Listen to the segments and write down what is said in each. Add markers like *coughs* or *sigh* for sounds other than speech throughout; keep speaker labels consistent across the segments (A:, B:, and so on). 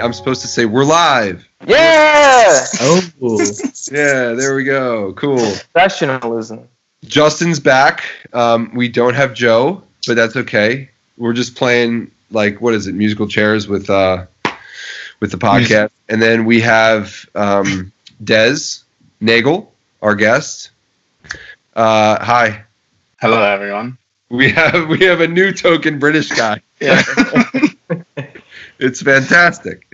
A: off. So, wait, I'm supposed to say we're live.
B: Yeah.
C: Oh, *laughs*
A: Yeah, there we go. Cool.
B: Professionalism.
A: Justin's back. Um, we don't have Joe, but that's okay. We're just playing like what is it, musical chairs with uh, with the podcast, and then we have um, Des Nagle, our guest. Uh, hi.
D: Hello, everyone.
A: We have we have a new token British guy. *laughs*
D: Yeah.
A: It's fantastic.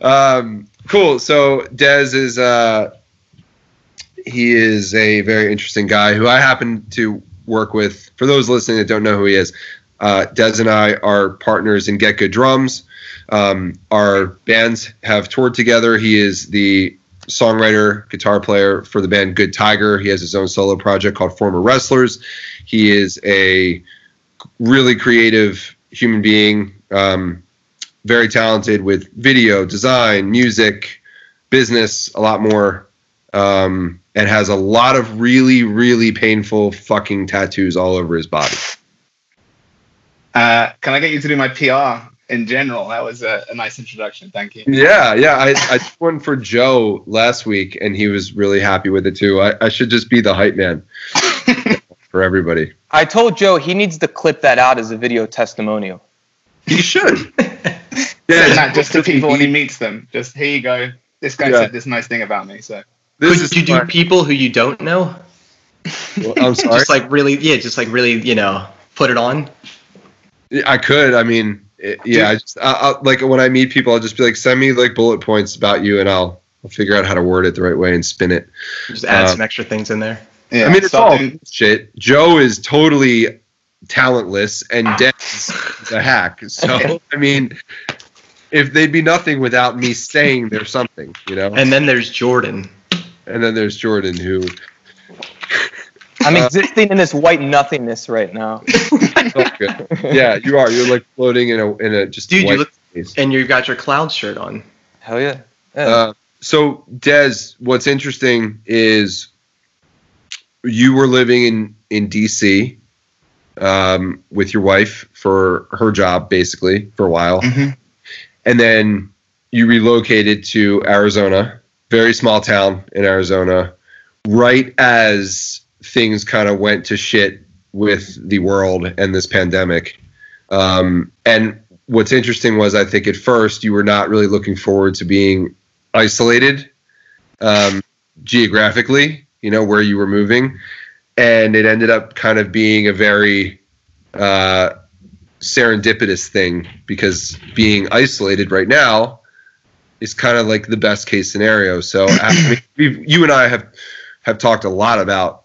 A: Um, cool. So Dez is uh, he is a very interesting guy who I happen to work with. For those listening that don't know who he is, uh, Dez and I are partners in Get Good Drums. Um, our bands have toured together. He is the songwriter, guitar player for the band Good Tiger. He has his own solo project called Former Wrestlers. He is a really creative human being, um, very talented with video, design, music, business, a lot more, um, and has a lot of really, really painful fucking tattoos all over his body.
D: Uh, can I get you to do my PR in general? That was a, a nice introduction. Thank you.
A: Yeah, yeah. I, I did one for Joe last week, and he was really happy with it too. I, I should just be the hype man *laughs* for everybody.
B: I told Joe he needs to clip that out as a video testimonial.
A: He should. *laughs*
D: Yeah, not just to people when he meets them. Just here you go. This guy
A: Yeah.
D: said this nice thing about me. So
A: This
C: Could
A: is
C: you do
A: fun.
C: people who you don't know?
A: Well, I'm *laughs* sorry.
C: Just like really, yeah, just like really, you know, put it on.
A: I could. I mean, it, yeah. I just I, I, like when I meet people, I'll just be like, send me like bullet points about you, and I'll I'll figure out how to word it the right way and spin it.
C: Just add
A: Uh,
C: some extra things in there.
D: yeah,
A: I mean, it's all shit. Joe is totally talentless, and Des is a hack. So *laughs* I mean, if they'd be nothing without me saying there's something, you know.
C: And then there's Jordan.
A: And then there's Jordan, who
B: I'm
A: Uh,
B: existing in this white nothingness right now. *laughs*
A: good. yeah, you are. You're like floating in a in a just
C: Dude, you
A: white
C: look-
A: space.
C: And you've got your cloud shirt on.
B: Hell yeah. yeah.
A: Uh, so, Des, what's interesting is you were living in in DC um, with your wife for her job, basically for a while,
D: Mhm.
A: and then you relocated to Arizona, very small town in Arizona, right as things kind of went to shit with the world and this pandemic. Um, and what's interesting was I think at first you were not really looking forward to being isolated um, geographically, you know, where you were moving. And it ended up kind of being a very uh, serendipitous thing because being isolated right now is kind of like the best case scenario. So I mean, *clears throat* we've, you and I have have talked a lot about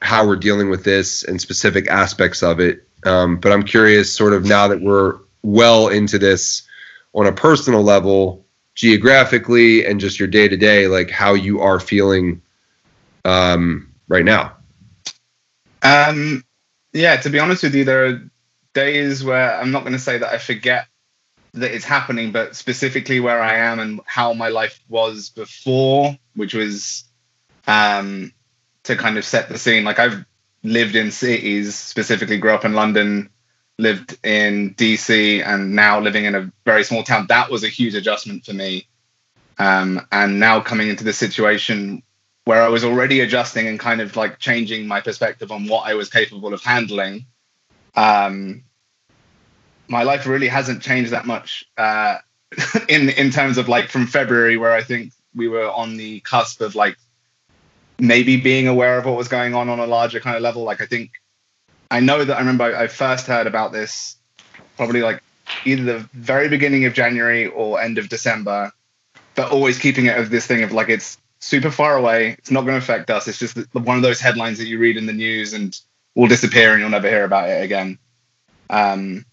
A: how we're dealing with this and specific aspects of it. Um, but I'm curious, sort of now that we're well into this on a personal level, geographically, and just your day to day, like how you are feeling um, right now.
D: Um, yeah, to be honest with you, there are days where I'm not going to say that I forget that it's happening, but specifically where I am and how my life was before, which was um, to kind of set the scene. Like I've lived in cities, specifically grew up in London, lived in DC, and now living in a very small town. That was a huge adjustment for me. Um, and now coming into this situation where I was already adjusting and kind of like changing my perspective on what I was capable of handling. Um, my life really hasn't changed that much uh, *laughs* in in terms of like from February, where I think we were on the cusp of like maybe being aware of what was going on on a larger kind of level. Like I think I know that I remember I first heard about this probably like either the very beginning of January or end of December, but always keeping it as this thing of like it's super far away. It's not going to affect us. It's just one of those headlines that you read in the news and will disappear and you'll never hear about it again. Um,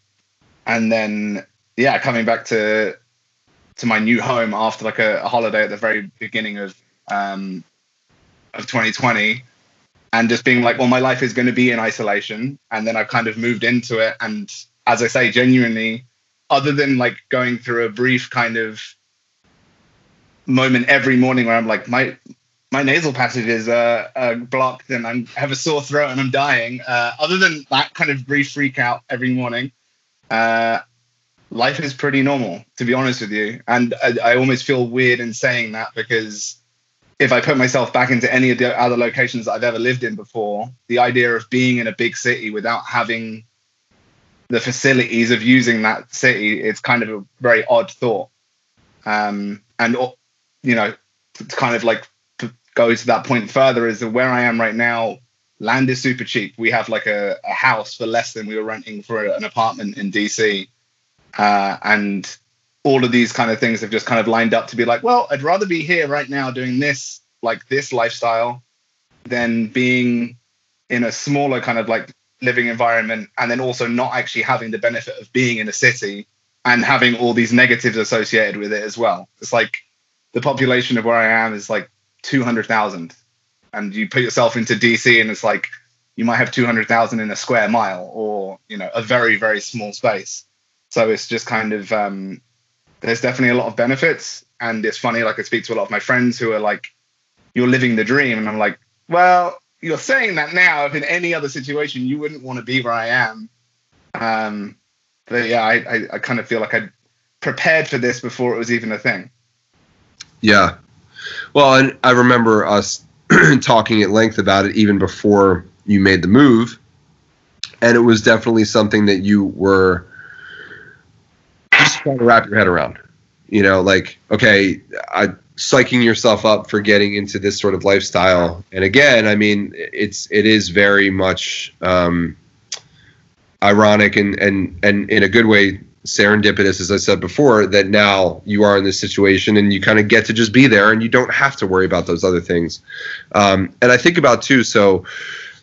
D: and then yeah, coming back to to my new home after like a, a holiday at the very beginning of um, of 2020, and just being like, well, my life is going to be in isolation, and then I've kind of moved into it, and as I say, genuinely, other than like going through a brief kind of moment every morning where I'm like, my my nasal passages are, are blocked and I'm, I have a sore throat and I'm dying. Uh, other than that kind of brief freak out every morning, uh, life is pretty normal, to be honest with you. And I, I almost feel weird in saying that because if I put myself back into any of the other locations that I've ever lived in before, the idea of being in a big city without having the facilities of using that city, it's kind of a very odd thought. Um, and you know, kind of like to go to that point further is that where I am right now, land is super cheap. We have like a, a house for less than we were renting for an apartment in DC, uh, and all of these kind of things have just kind of lined up to be like, well, I'd rather be here right now doing this, like this lifestyle, than being in a smaller kind of like living environment and then also not actually having the benefit of being in a city and having all these negatives associated with it as well. It's like the population of where I am is like 200,000 and you put yourself into DC and it's like you might have 200,000 in a square mile or, you know, a very, very small space. So it's just kind of, um, there's definitely a lot of benefits. And it's funny, like I speak to a lot of my friends who are like, you're living the dream. And I'm like, well, you're saying that now. If in any other situation, you wouldn't want to be where I am. Um, but yeah, I, I, I kind of feel like I prepared for this before it was even a thing.
A: Yeah. Well, and I remember us *clears throat* talking at length about it even before you made the move. And it was definitely something that you were just trying to wrap your head around. You know, like, okay, I psyching yourself up for getting into this sort of lifestyle. And again, I mean, it's it is very much um, ironic and and and in a good way serendipitous, as I said before, that now you are in this situation and you kind of get to just be there and you don't have to worry about those other things. Um, and I think about too, so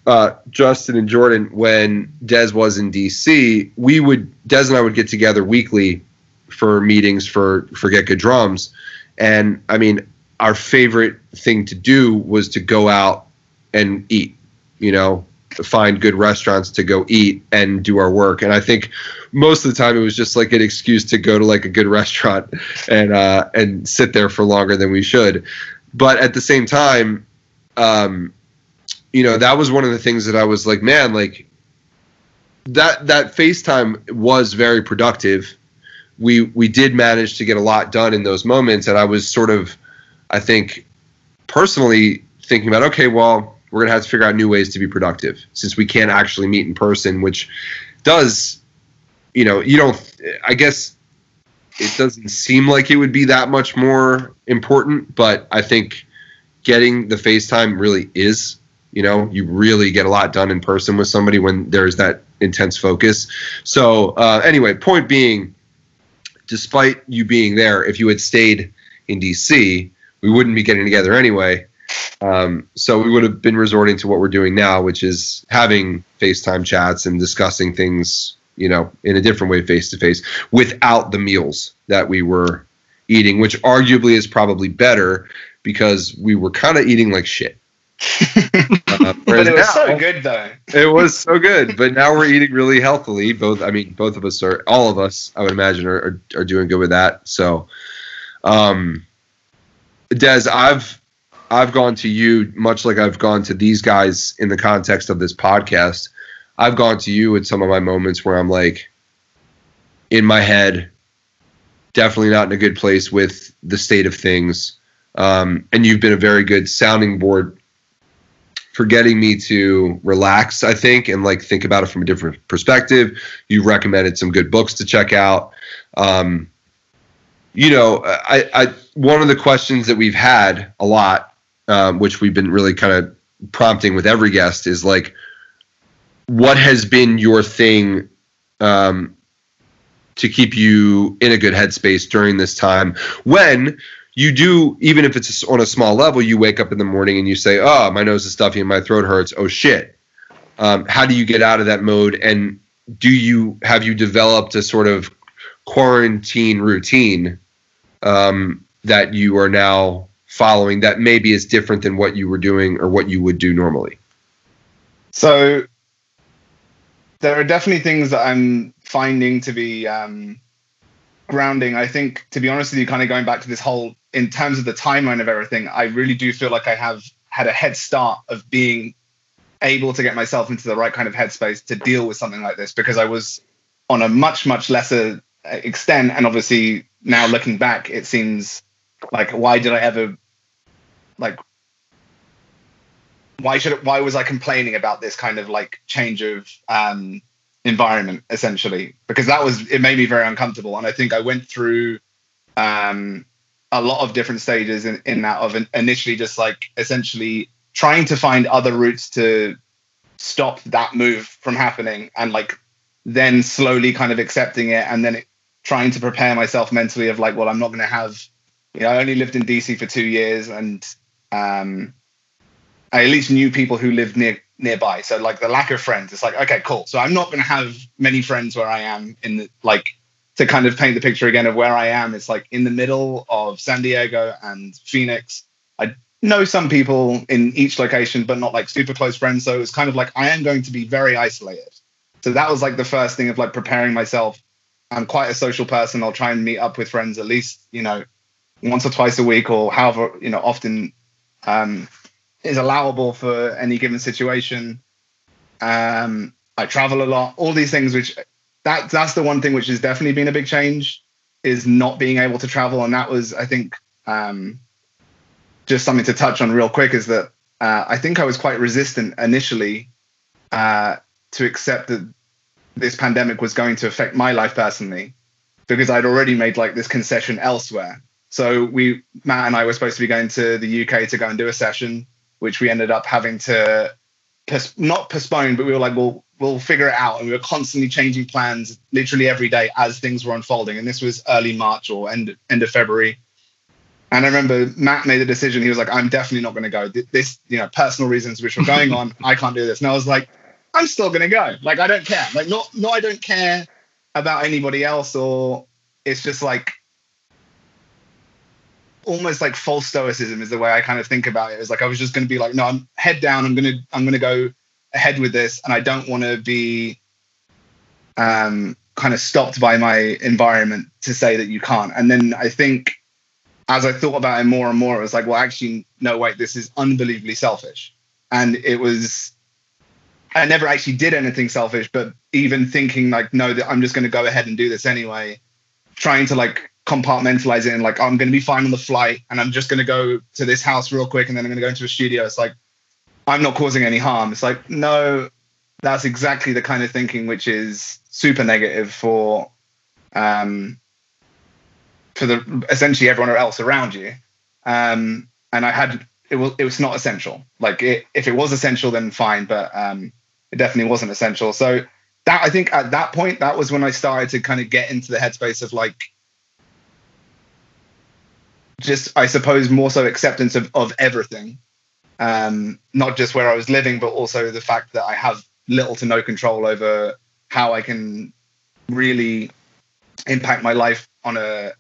A: uh, Justin and Jordan, when Des was in DC, we would Des and I would get together weekly for meetings for for Get Good Drums, and I mean our favorite thing to do was to go out and eat. You know, find good restaurants to go eat and do our work. And I think most of the time it was just like an excuse to go to like a good restaurant and uh, and sit there for longer than we should. But at the same time, um, you know, that was one of the things that I was like, man, like that that FaceTime was very productive. We we did manage to get a lot done in those moments, and I was sort of, I think, personally thinking about, okay, well, we're going to have to figure out new ways to be productive since we can't actually meet in person, which does, you know, you don't, I guess it doesn't seem like it would be that much more important, but I think getting the FaceTime really is, you know, you really get a lot done in person with somebody when there's that intense focus. So, uh, anyway, point being, despite you being there, if you had stayed in DC, we wouldn't be getting together anyway. Um, so we would have been resorting to what we're doing now, which is having FaceTime chats and discussing things, you know, in a different way, face to face, without the meals that we were eating, which arguably is probably better because we were kind of eating like shit. *laughs*
D: uh, but it was now, so good though.
A: it was so good, but now we're eating really healthily. Both, I mean, both of us are, all of us, I would imagine, are are, are doing good with that. So, um, Des, I've I've gone to you much like I've gone to these guys in the context of this podcast. I've gone to you at some of my moments where I'm like in my head, definitely not in a good place with the state of things. Um, and you've been a very good sounding board for getting me to relax, I think, and like think about it from a different perspective. You recommended some good books to check out. Um, you know, I, I one of the questions that we've had a lot um, which we've been really kind of prompting with every guest, is like, what has been your thing um, to keep you in a good headspace during this time when you do, even if it's on a small level, you wake up in the morning and you say, oh, my nose is stuffy and my throat hurts. Oh, shit. Um, how do you get out of that mode? And do you have you developed a sort of quarantine routine um, that you are now following that maybe is different than what you were doing or what you would do normally?
D: So there are definitely things that I'm finding to be um, grounding. I think, to be honest with you, kind of going back to this whole, in terms of the timeline of everything, I really do feel like I have had a head start of being able to get myself into the right kind of headspace to deal with something like this because I was on a much, much lesser extent. And obviously now looking back, it seems like why did I ever like why should it, why was I complaining about this kind of like change of um, environment essentially? Because that was it made me very uncomfortable. And I think I went through um, a lot of different stages in, in that of initially just like essentially trying to find other routes to stop that move from happening and like then slowly kind of accepting it and then it, trying to prepare myself mentally of like well I'm not going to have you know I only lived in DC for 2 years and um I at least knew people who lived near nearby. So like the lack of friends, it's like okay, cool. So I'm not going to have many friends where I am in the like to kind of paint the picture again of where I am. It's like in the middle of San Diego and Phoenix. I know some people in each location, but not like super close friends. So it's kind of like I am going to be very isolated. So that was like the first thing of like preparing myself. I'm quite a social person. I'll try and meet up with friends at least, you know, once or twice a week or however, you know, often um, is allowable for any given situation. Um, I travel a lot. All these things, which that that's the one thing which has definitely been a big change, is not being able to travel, and that was I think um, just something to touch on real quick is that uh, I think I was quite resistant initially uh, to accept that this pandemic was going to affect my life personally because I'd already made like this concession elsewhere. So we Matt and I were supposed to be going to the UK to go and do a session which we ended up having to pos- not postpone, but we were like, well, we'll figure it out. And we were constantly changing plans literally every day as things were unfolding. And this was early March or end, end of February. And I remember Matt made the decision. He was like, I'm definitely not going to go. This, you know, personal reasons which were going on, I can't do this. And I was like, I'm still going to go. Like, I don't care. Like, not, not, I don't care about anybody else or it's just like, almost like false stoicism is the way I kind of think about it. It's like I was just going to be like, no, I'm head down. I'm gonna I'm gonna go ahead with this, and I don't want to be um, kind of stopped by my environment to say that you can't. And then I think as I thought about it more and more, it was like, well, actually, no, wait, this is unbelievably selfish. And it was, I never actually did anything selfish, but even thinking like, no, that I'm just going to go ahead and do this anyway, trying to like compartmentalize it and like, oh, I'm going to be fine on the flight and I'm just going to go to this house real quick and then I'm going to go into a studio. It's like, I'm not causing any harm. It's like, no, that's exactly the kind of thinking which is super negative for, um, for the essentially everyone else around you. Um, and I had it was it was not essential. Like it, if it was essential, then fine, but um, it definitely wasn't essential. So that I think at that point, that was when I started to kind of get into the headspace of like just I suppose more so acceptance of, of everything. Um, not just where I was living, but also the fact that I have little to no control over how I can really impact my life on a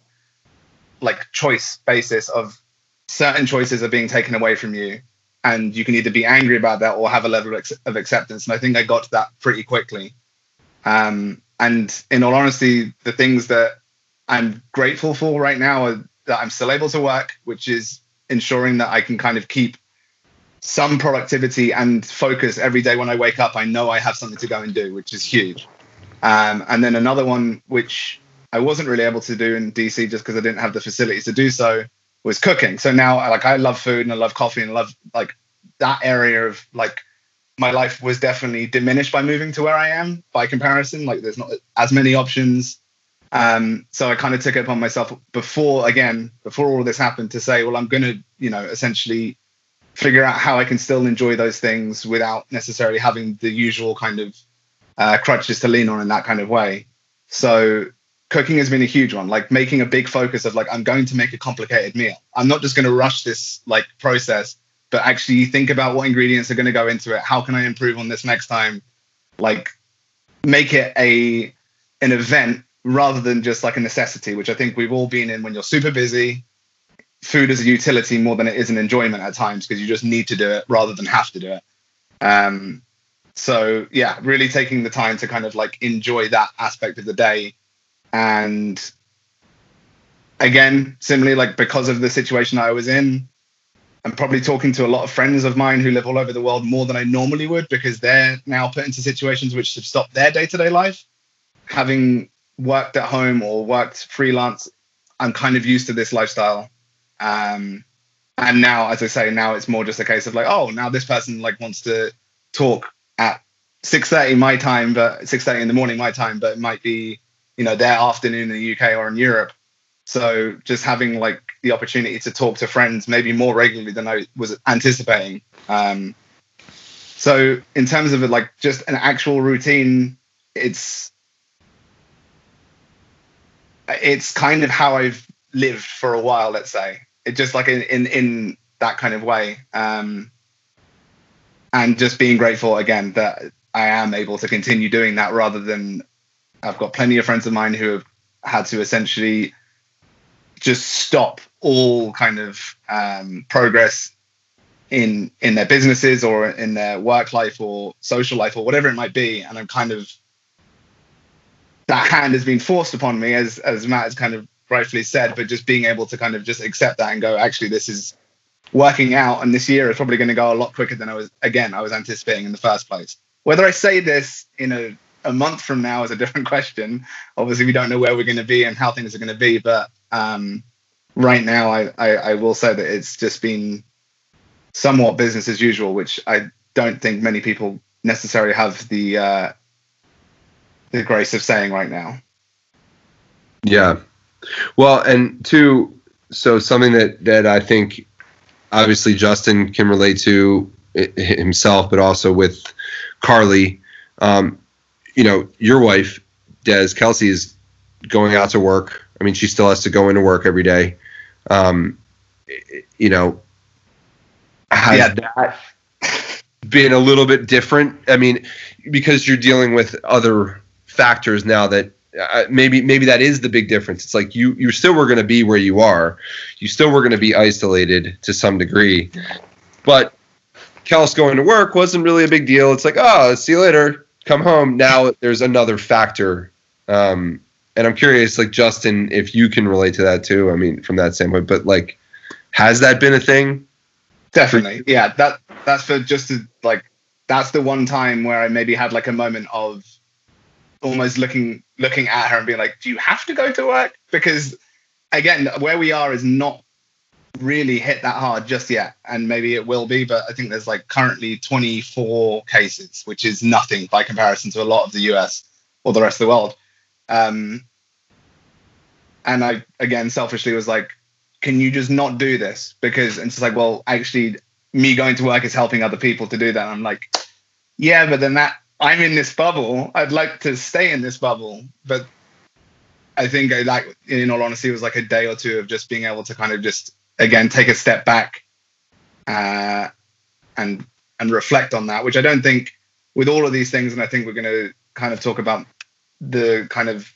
D: like choice basis of certain choices are being taken away from you and you can either be angry about that or have a level of acceptance and i think i got that pretty quickly um, and in all honesty the things that i'm grateful for right now are that I'm still able to work, which is ensuring that I can kind of keep some productivity and focus every day when I wake up. I know I have something to go and do, which is huge. Um, and then another one, which I wasn't really able to do in DC just because I didn't have the facilities to do so, was cooking. So now, like, I love food and I love coffee and love like that area of like my life was definitely diminished by moving to where I am by comparison. Like, there's not as many options. Um, so I kind of took it upon myself before, again, before all this happened, to say, well, I'm going to, you know, essentially figure out how I can still enjoy those things without necessarily having the usual kind of uh, crutches to lean on in that kind of way. So cooking has been a huge one, like making a big focus of like, I'm going to make a complicated meal. I'm not just going to rush this like process, but actually think about what ingredients are going to go into it. How can I improve on this next time? Like make it a an event rather than just like a necessity, which I think we've all been in when you're super busy. Food is a utility more than it is an enjoyment at times because you just need to do it rather than have to do it. Um, so yeah, really taking the time to kind of like enjoy that aspect of the day. And again, similarly, like because of the situation I was in, I'm probably talking to a lot of friends of mine who live all over the world more than I normally would because they're now put into situations which have stopped their day to day life. Having worked at home or worked freelance, I'm kind of used to this lifestyle. Um, and now, as I say, now it's more just a case of like, oh, now this person like wants to talk at 6:30 my time, but 6:30 in the morning my time, but it might be you know their afternoon in the UK or in Europe. So just having like the opportunity to talk to friends maybe more regularly than I was anticipating. Um, so in terms of it, like just an actual routine, it's it's kind of how I've lived for a while. Let's say it just like in in, in that kind of way, um, and just being grateful again that I am able to continue doing that rather than I've got plenty of friends of mine who have had to essentially just stop all kind of um, progress in in their businesses or in their work life or social life or whatever it might be and i'm kind of that hand has been forced upon me as as matt has kind of rightfully said but just being able to kind of just accept that and go actually this is working out and this year is probably going to go a lot quicker than i was again i was anticipating in the first place. Whether i say this in a, a month from now is a different *laughs* question. Obviously we don't know where we're going to be and how things are going to be but um, right now I, I i will say that it's just been somewhat business as usual, which I don't think many people necessarily have the uh, the grace of saying right now.
A: Yeah. Well, and two, so something that that I think obviously Justin can relate to himself, but also with Carly. Um, you know, your wife, Des Kelsey, is going out to work. I mean, she still has to go into work every day. Um, you know, has yeah. that been a little bit different? I mean, because you're dealing with other factors now that uh, maybe maybe that is the big difference. It's like you you still were going to be where you are, you still were going to be isolated to some degree, but Kels going to work wasn't really a big deal. It's like oh, see you later, come home. Now there's another factor, um, and I'm curious, like Justin, if you can relate to that too. I mean, from that standpoint, but like, has that been a thing?
D: Definitely, yeah. That that's for just to like that's the one time where I maybe had like a moment of almost looking looking at her and being like, "Do you have to go to work?" Because again, where we are is not really hit that hard just yet, and maybe it will be. But I think there's like currently 24 cases, which is nothing by comparison to a lot of the US or the rest of the world. Um, and I again selfishly was like, can you just not do this? Because and it's like, well, actually, me going to work is helping other people to do that. And I'm like, yeah, but then that I'm in this bubble. I'd like to stay in this bubble, but I think I like, in all honesty, it was like a day or two of just being able to kind of just again take a step back uh, and and reflect on that, which I don't think with all of these things, and I think we're going to kind of talk about the kind of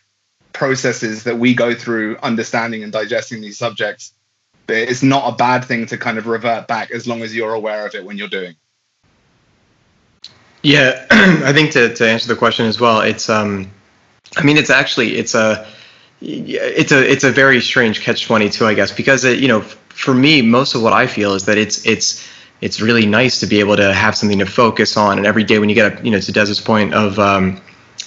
D: processes that we go through understanding and digesting these subjects but it's not a bad thing to kind of revert back as long as you're aware of it when you're doing
C: yeah *clears throat* i think to, to answer the question as well it's um i mean it's actually it's a it's a it's a very strange catch 22 i guess because it, you know for me most of what i feel is that it's it's it's really nice to be able to have something to focus on and every day when you get up you know to Des's point of um,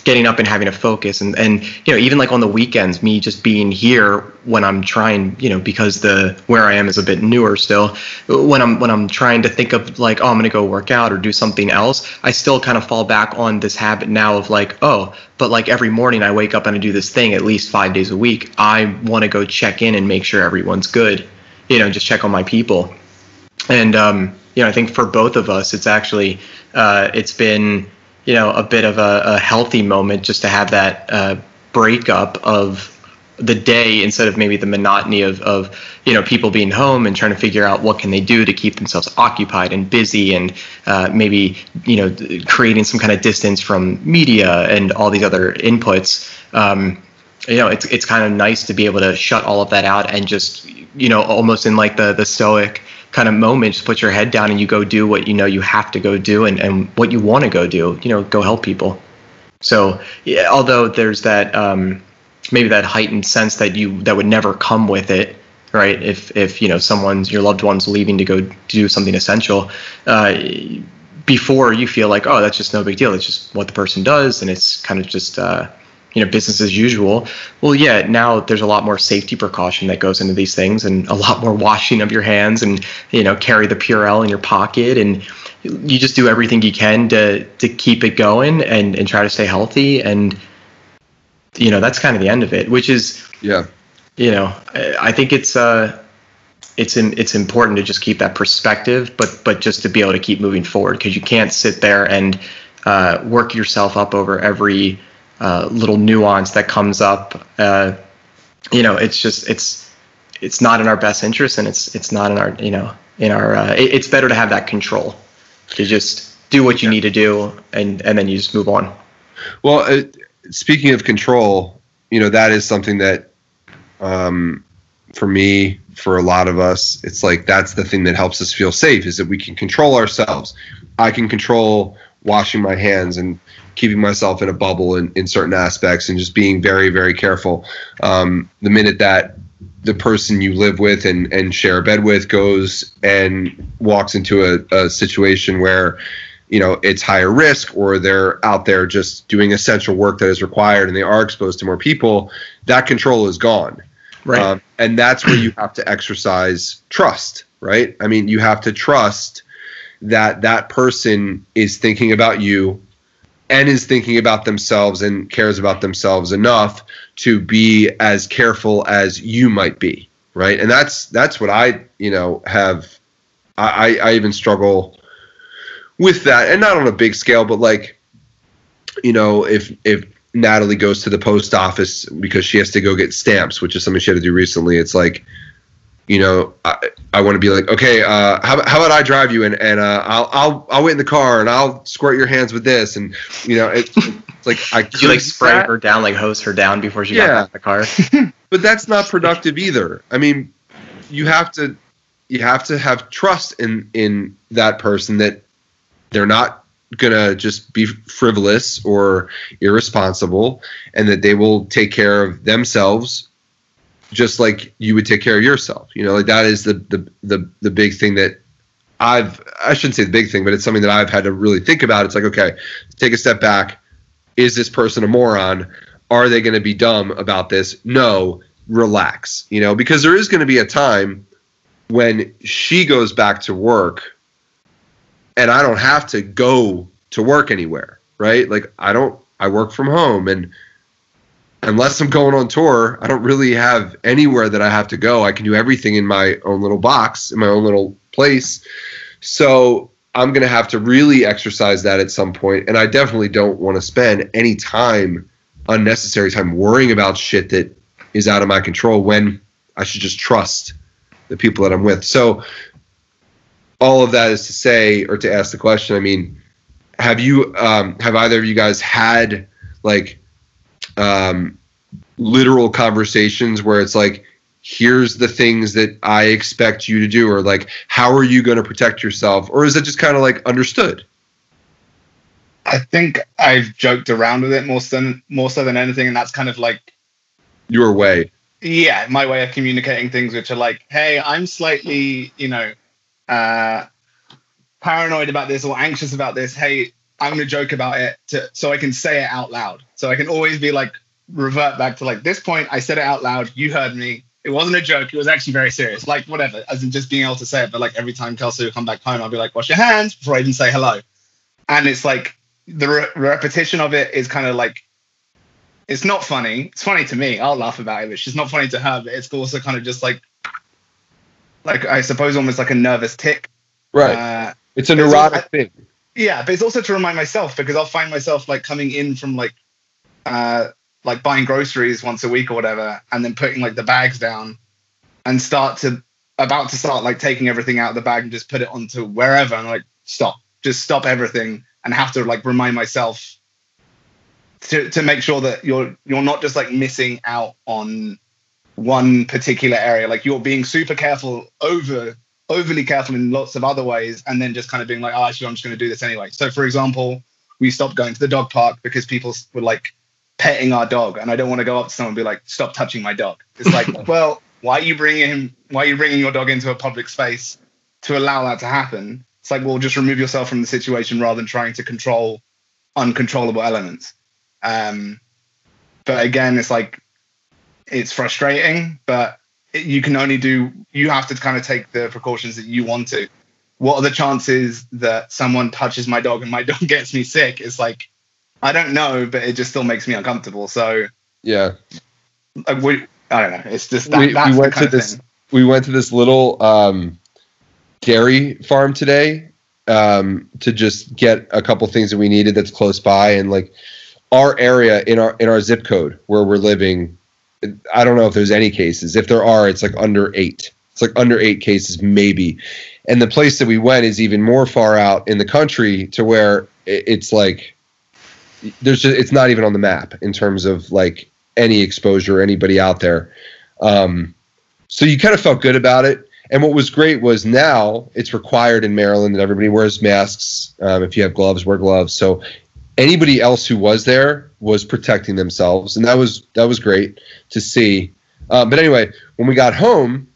C: getting up and having a focus. And and you know even like on the weekends me just being here when i'm trying you know because the where i am is a bit newer still when i'm when i'm trying to think of like oh i'm going to go work out or do something else i still kind of fall back on this habit now of like oh but like every morning i wake up and i do this thing at least five days a week. I want to go check in and make sure everyone's good you know just check on my people. And um you know i think for both of us it's actually uh it's been you know a bit of a, a healthy moment just to have that uh, breakup of the day instead of maybe the monotony of, of you know people being home and trying to figure out what can they do to keep themselves occupied and busy and uh, maybe you know creating some kind of distance from media and all these other inputs. Um, you know it's it's kind of nice to be able to shut all of that out and just you know almost in like the the stoic kind of moment, just put your head down and you go do what you know you have to go do and, and what you want to go do, you know, go help people. So, yeah, although there's that, um, maybe that heightened sense that you, that would never come with it, right? If, if, you know, someone's, your loved one's leaving to go do something essential, uh, before you feel like, oh, that's just no big deal. It's just what the person does. And it's kind of just, uh, you know business as usual well yeah now there's a lot more safety precaution that goes into these things and a lot more washing of your hands and you know carry the purell in your pocket and you just do everything you can to to keep it going and and try to stay healthy and you know that's kind of the end of it which is
A: Yeah.
C: you know I- i think it's uh it's in, it's important to just keep that perspective but but just to be able to keep moving forward because you can't sit there and uh, work yourself up over every uh, little nuance that comes up uh, you know it's just it's it's not in our best interest and it's it's not in our you know in our uh, it- it's better to have that control to just do what you need to do and and then you just move on
A: Well, uh, speaking of control, you know that is something that, um, for me, for a lot of us, it's like that's the thing that helps us feel safe is that we can control ourselves. I can control washing my hands and keeping myself in a bubble in, in certain aspects and just being very, very careful. Um, the minute that the person you live with and, and share a bed with goes and walks into a, a situation where you know it's higher risk or they're out there just doing essential work that is required and they are exposed to more people that control is gone
C: right
A: um, and that's where you have to exercise trust right i mean you have to trust that that person is thinking about you and is thinking about themselves and cares about themselves enough to be as careful as you might be right? And that's that's what i you know have i i even struggle with that. And not on a big scale but like you know if if natalie goes to the post office because she has to go get stamps which is something she had to do recently it's like you know i, I want to be like okay uh how, how about i drive you and and uh i'll i'll i'll wait in the car and i'll squirt your hands with this and you know it, it's like i
C: Did *laughs* you like spray
A: that,
C: her down, like hose her down before she
A: Yeah.
C: got back in the car? *laughs*
A: but that's not productive either i mean you have to you have to have trust in in that person that they're not gonna just be frivolous or irresponsible and that they will take care of themselves just like you would take care of yourself. You know like that is the the the, the big thing that i've i shouldn't say the big thing but it's something that i've had to really think about. It's like okay take a step back. Is this person a moron? Are they going to be dumb about this? No. Relax you know because there is going to be a time when she goes back to work and I don't have to go to work anywhere, right? Like I don't I work from home and unless I'm going on tour, I don't really have anywhere that I have to go. I can do everything in my own little box, in my own little place. So I'm going to have to really exercise that at some point and I definitely don't want to spend any time unnecessary time worrying about shit that is out of my control when I should just trust the people that I'm with. So all of that is to say or to ask the question, I mean, have you um, have either of you guys had like um, literal conversations where it's like here's the things that I expect you to do or like how are you going to protect yourself or is it just kind of like understood?
D: I think I've joked around with it more so than more so than anything, and that's kind of like
A: Your way.
D: yeah, my way of communicating things, which are like, hey, I'm slightly, you know, uh, paranoid about this or anxious about this. Hey, I'm gonna joke about it to, so I can say it out loud. So I can always be like, revert back to like this point. I said it out loud. You heard me. It wasn't a joke. It was actually very serious. Like whatever, as in just being able to say it. But like every time Kelsey would come back home, I'd be like, wash your hands before I even say hello. And it's like the re- repetition of it is kind of like it's not funny. It's funny to me. I'll laugh about it, but it's just not funny to her. But it's also kind of just like, like I suppose almost like a nervous tick. Uh,
A: it's a
D: it's
A: neurotic
D: also-
A: thing.
D: Yeah, but it's also to remind myself because I'll find myself like coming in from like, uh, like buying groceries once a week or whatever, and then putting like the bags down, and start to about to start like taking everything out of the bag and just put it onto wherever, and like stop, just stop everything, and have to like remind myself to to make sure that you're you're not just like missing out on one particular area, like you're being super careful over overly careful in lots of other ways and then just kind of being like, oh, actually, I'm just going to do this anyway. So, for example, we stopped going to the dog park because people were like petting our dog, and I don't want to go up to someone and be like, stop touching my dog. It's like, *laughs* well, why are you bringing him? Why are you bringing your dog into a public space to allow that to happen? It's like, well, just remove yourself from the situation rather than trying to control uncontrollable elements. Um, but again, it's like it's frustrating, but you can only do you have to kind of take the precautions that you want to. What are the chances that someone touches my dog and my *laughs* dog gets me sick? It's like I don't know, but it just still makes me uncomfortable. So
A: Yeah.
D: like, we, I don't know. It's just that,
A: we, we went to this
D: thing.
A: we went to this little um, dairy farm today um, to just get a couple things that we needed that's close by and like our area in our in our zip code where we're living i don't know if there's any cases if there are it's like under eight it's like under eight cases maybe and the place that we went is even more far out in the country to where it's like there's just, it's not even on the map in terms of like any exposure or anybody out there um, so you kind of felt good about it. And what was great was now it's required in Maryland that everybody wears masks. Um, if you have gloves, wear gloves. So anybody else who was there was protecting themselves, and that was that was great to see. Um, but anyway, when we got home,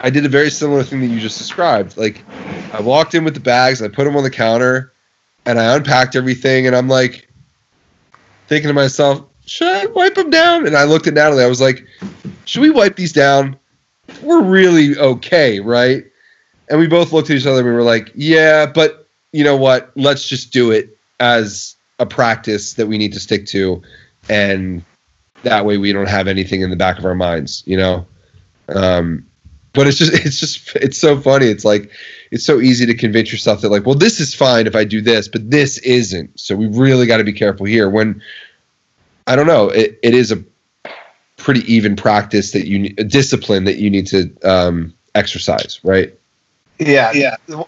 A: I did a very similar thing that you just described. Like I walked in with the bags, I put them on the counter, and I unpacked everything, and I'm like thinking to myself, should I wipe them down? And I looked at Natalie. I was like, should we wipe these down? We're really okay, right? And we both looked at each other and we were like, yeah, but you know what? Let's just do it as a practice that we need to stick to. And that way we don't have anything in the back of our minds, you know? Um, but it's just, *laughs* it's just, it's so funny. It's like, it's so easy to convince yourself that, like, well, this is fine if I do this, but this isn't. So we really got to be careful here. When I don't know, it, it is a pretty even practice that you need, a discipline that you need to um, exercise, right?
D: Yeah, yeah. Go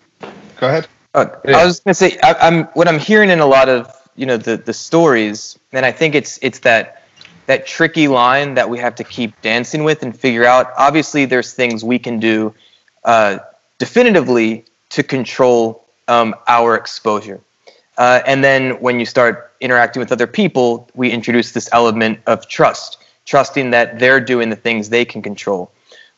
D: ahead.
B: Uh,
A: Yeah.
B: I was gonna say I, I'm what I'm hearing in a lot of you know the the stories, and I think it's it's that that tricky line that we have to keep dancing with and figure out. Obviously, there's things we can do uh, definitively to control um, our exposure, uh, and then when you start interacting with other people, we introduce this element of trust, trusting that they're doing the things they can control.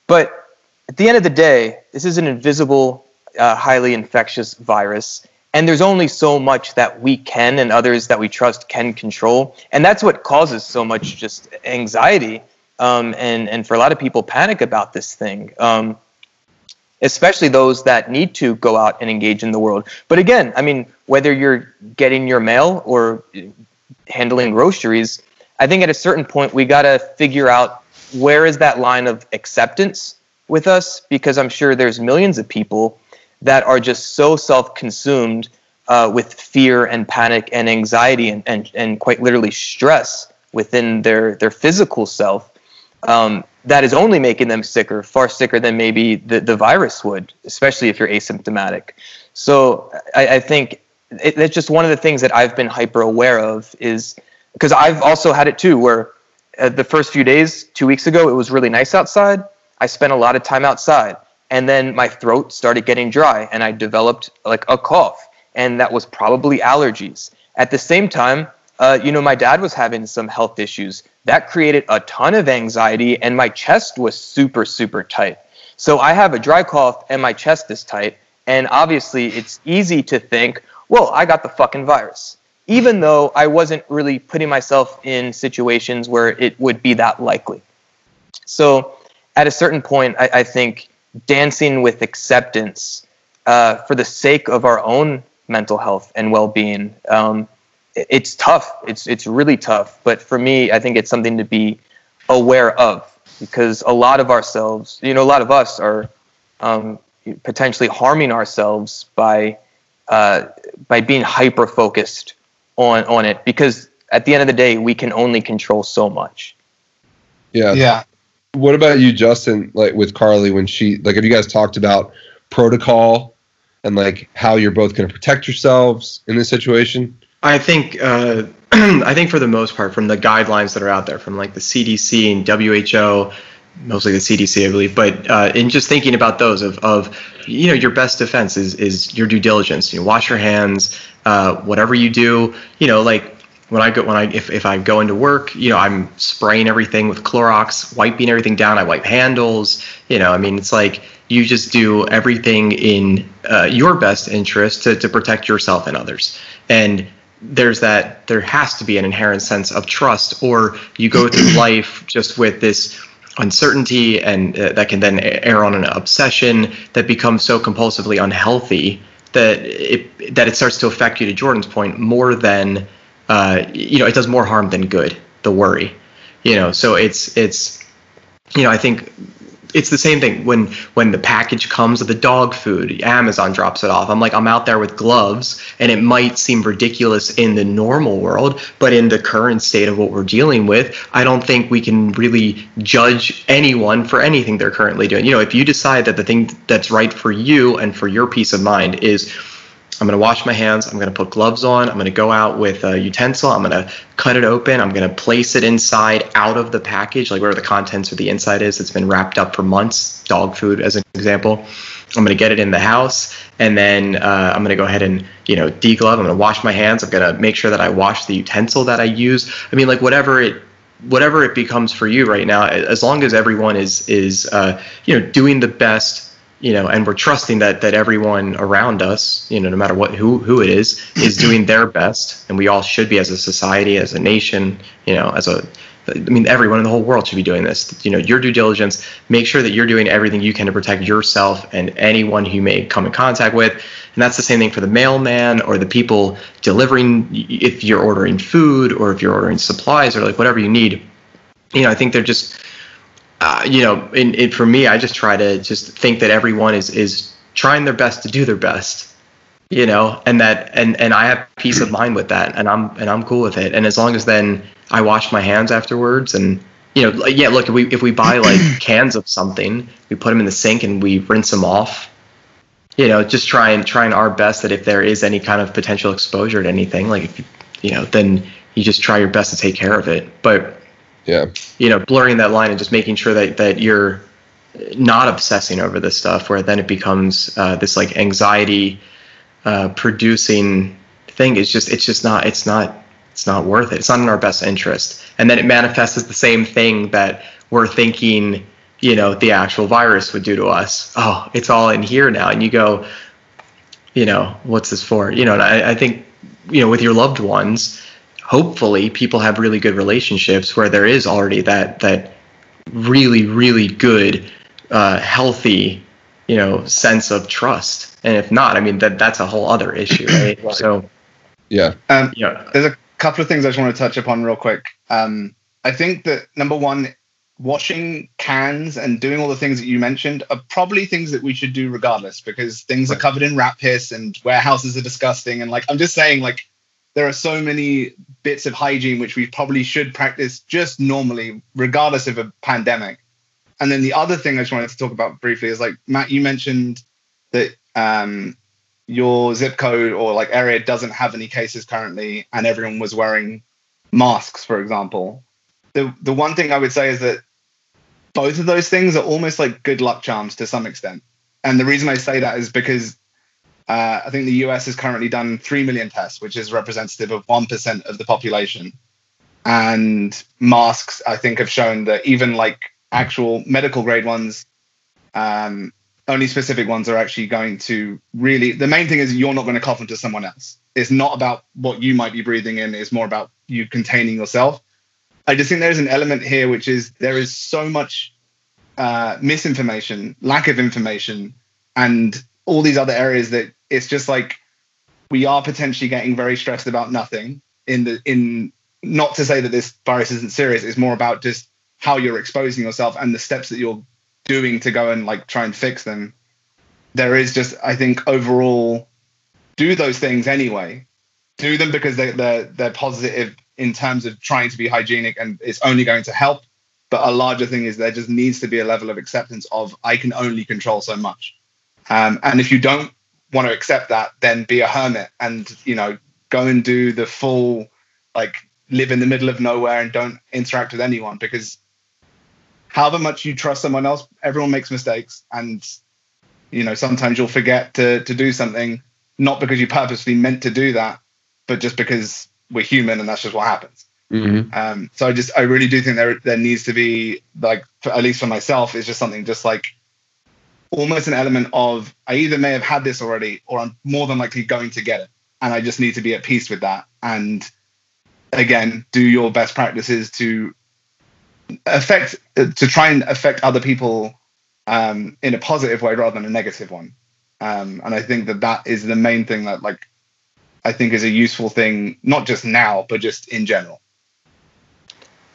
B: But at the end of the day, this is an invisible, uh, highly infectious virus, and there's only so much that we can and others that we trust can control, and that's what causes so much just anxiety um, and and for a lot of people panic about this thing. Um, especially those that need to go out and engage in the world. But again, I mean, whether you're getting your mail or handling groceries, I think at a certain point we got to figure out where is that line of acceptance with us because I'm sure there's millions of people that are just so self-consumed uh, with fear and panic and anxiety and, and, and quite literally stress within their, their physical self um, that is only making them sicker, far sicker than maybe the, the virus would, especially if you're asymptomatic. So I, I think it, that's just one of the things that I've been hyper aware of is because I've also had it too, where uh, the first few days, two weeks ago, it was really nice outside. I spent a lot of time outside, and then my throat started getting dry, and I developed like a cough, and that was probably allergies. At the same time, uh, you know, my dad was having some health issues. That created a ton of anxiety, and my chest was super, super tight. So I have a dry cough, and my chest is tight, and obviously, it's easy to think, well, I got the fucking virus even though I wasn't really putting myself in situations where it would be that likely. So, at a certain point, I, I think dancing with acceptance uh, for the sake of our own mental health and well-being, um, it's tough. It's it's really tough. But for me, I think it's something to be aware of because a lot of ourselves, you know, a lot of us are um, potentially harming ourselves by uh, by being hyper focused on on it because at the end of the day we can only control so much
A: Yeah.
D: Yeah.
A: What about you, Justin? Like with Carly, when she like, have you guys talked about protocol and like how you're both going to protect yourselves in this situation?
C: I think uh, *clears throat* I think for the most part, from the guidelines that are out there, from like the CDC and WHO, mostly the CDC, I believe, but uh, in just thinking about those of, of you know your best defense is is your due diligence. You know, wash your hands. Uh, whatever you do, you know, like when I go when I if, if I go into work, you know, I'm spraying everything with Clorox, wiping everything down. I wipe handles. You know, I mean, it's like you just do everything in uh, your best interest to to protect yourself and others. And there's that there has to be an inherent sense of trust or you go through *clears throat* life just with this uncertainty and uh, that can then err on an obsession that becomes so compulsively unhealthy that it that it starts to affect you to Jordan's point more than uh, you know it does more harm than good the worry you know? So it's it's you know I think it's the same thing when when the package comes of the dog food amazon drops it off. I'm like i'm out there with gloves and it might seem ridiculous in the normal world but in the current state of what we're dealing with i don't think we can really judge anyone for anything they're currently doing. You know if you decide that the thing that's right for you and for your peace of mind is I'm going to wash my hands. I'm going to put gloves on. I'm going to go out with a utensil. I'm going to cut it open. I'm going to place it inside out of the package, like where the contents or the inside is. It's been wrapped up for months, dog food as an example. I'm going to get it in the house and then uh, I'm going to go ahead and, you know, deglove. I'm going to wash my hands. I'm going to make sure that I wash the utensil that I use. I mean, like whatever it whatever it becomes for you right now, as long as everyone is is uh, you know doing the best you know, and we're trusting that that everyone around us, you know, no matter what who who it is, is doing their best, and we all should be as a society, as a nation, you know, as a I mean, everyone in the whole world should be doing this. You know, your due diligence. Make sure that you're doing everything you can to protect yourself and anyone who may come in contact with. And that's the same thing for the mailman or the people delivering. If you're ordering food or if you're ordering supplies or like whatever you need, you know, I think they're just uh, you know, in, for me, I just try to just think that everyone is is trying their best to do their best, you know, and that and and I have peace of mind with that, and I'm and I'm cool with it. And as long as then I wash my hands afterwards, and you know, yeah, look, if we if we buy like *clears throat* cans of something, we put them in the sink and we rinse them off. You know, just trying trying our best that if there is any kind of potential exposure to anything, like if you, you know, then you just try your best to take care of it. But
A: yeah.
C: You know blurring that line and just making sure that that you're not obsessing over this stuff where then it becomes uh, this like anxiety uh, producing thing. It's just it's just not it's not it's not worth it. It's not in our best interest. And then it manifests as the same thing that we're thinking you know the actual virus would do to us. Oh it's all in here now. And you go you know what's this for? You know and I, I think you know with your loved ones hopefully people have really good relationships where there is already that that really really good uh, healthy you know sense of trust. And if not i mean that that's a whole other issue right, *clears throat* right. so
A: yeah.
D: Um, yeah. there's a couple of things i just want to touch upon real quick. Um, i think that number one washing cans and doing all the things that you mentioned are probably things that we should do regardless because things right. are covered in rat piss and warehouses are disgusting and like i'm just saying like there are so many bits of hygiene which we probably should practice just normally, regardless of a pandemic. And then the other thing I just wanted to talk about briefly is like Matt, you mentioned that um, your zip code or like area doesn't have any cases currently, and everyone was wearing masks, for example. The the one thing I would say is that both of those things are almost like good luck charms to some extent. And the reason I say that is because uh, I think the US has currently done 3 million tests, which is representative of 1% of the population. And masks, I think, have shown that even like actual medical grade ones, um, only specific ones are actually going to really. The main thing is you're not going to cough into someone else. It's not about what you might be breathing in, it's more about you containing yourself. I just think there's an element here which is there is so much uh, misinformation, lack of information, and all these other areas that it's just like we are potentially getting very stressed about nothing in the in not to say that this virus isn't serious it's more about just how you're exposing yourself and the steps that you're doing to go and like try and fix them. There is just i think overall do those things anyway. Do them because they're, they're they're positive in terms of trying to be hygienic and it's only going to help. But a larger thing is there just needs to be a level of acceptance of i can only control so much. Um, and if you don't want to accept that, then be a hermit and you know go and do the full like live in the middle of nowhere and don't interact with anyone because however much you trust someone else, everyone makes mistakes and you know sometimes you'll forget to to do something not because you purposely meant to do that, but just because we're human and that's just what happens. Mm-hmm. Um, so I just I really do think there there needs to be like for, at least for myself it's just something just like almost an element of I either may have had this already or I'm more than likely going to get it. And I just need to be at peace with that and again do your best practices to affect to try and affect other people um, in a positive way rather than a negative one um, and i think that that is the main thing that like i think is a useful thing not just now but just in general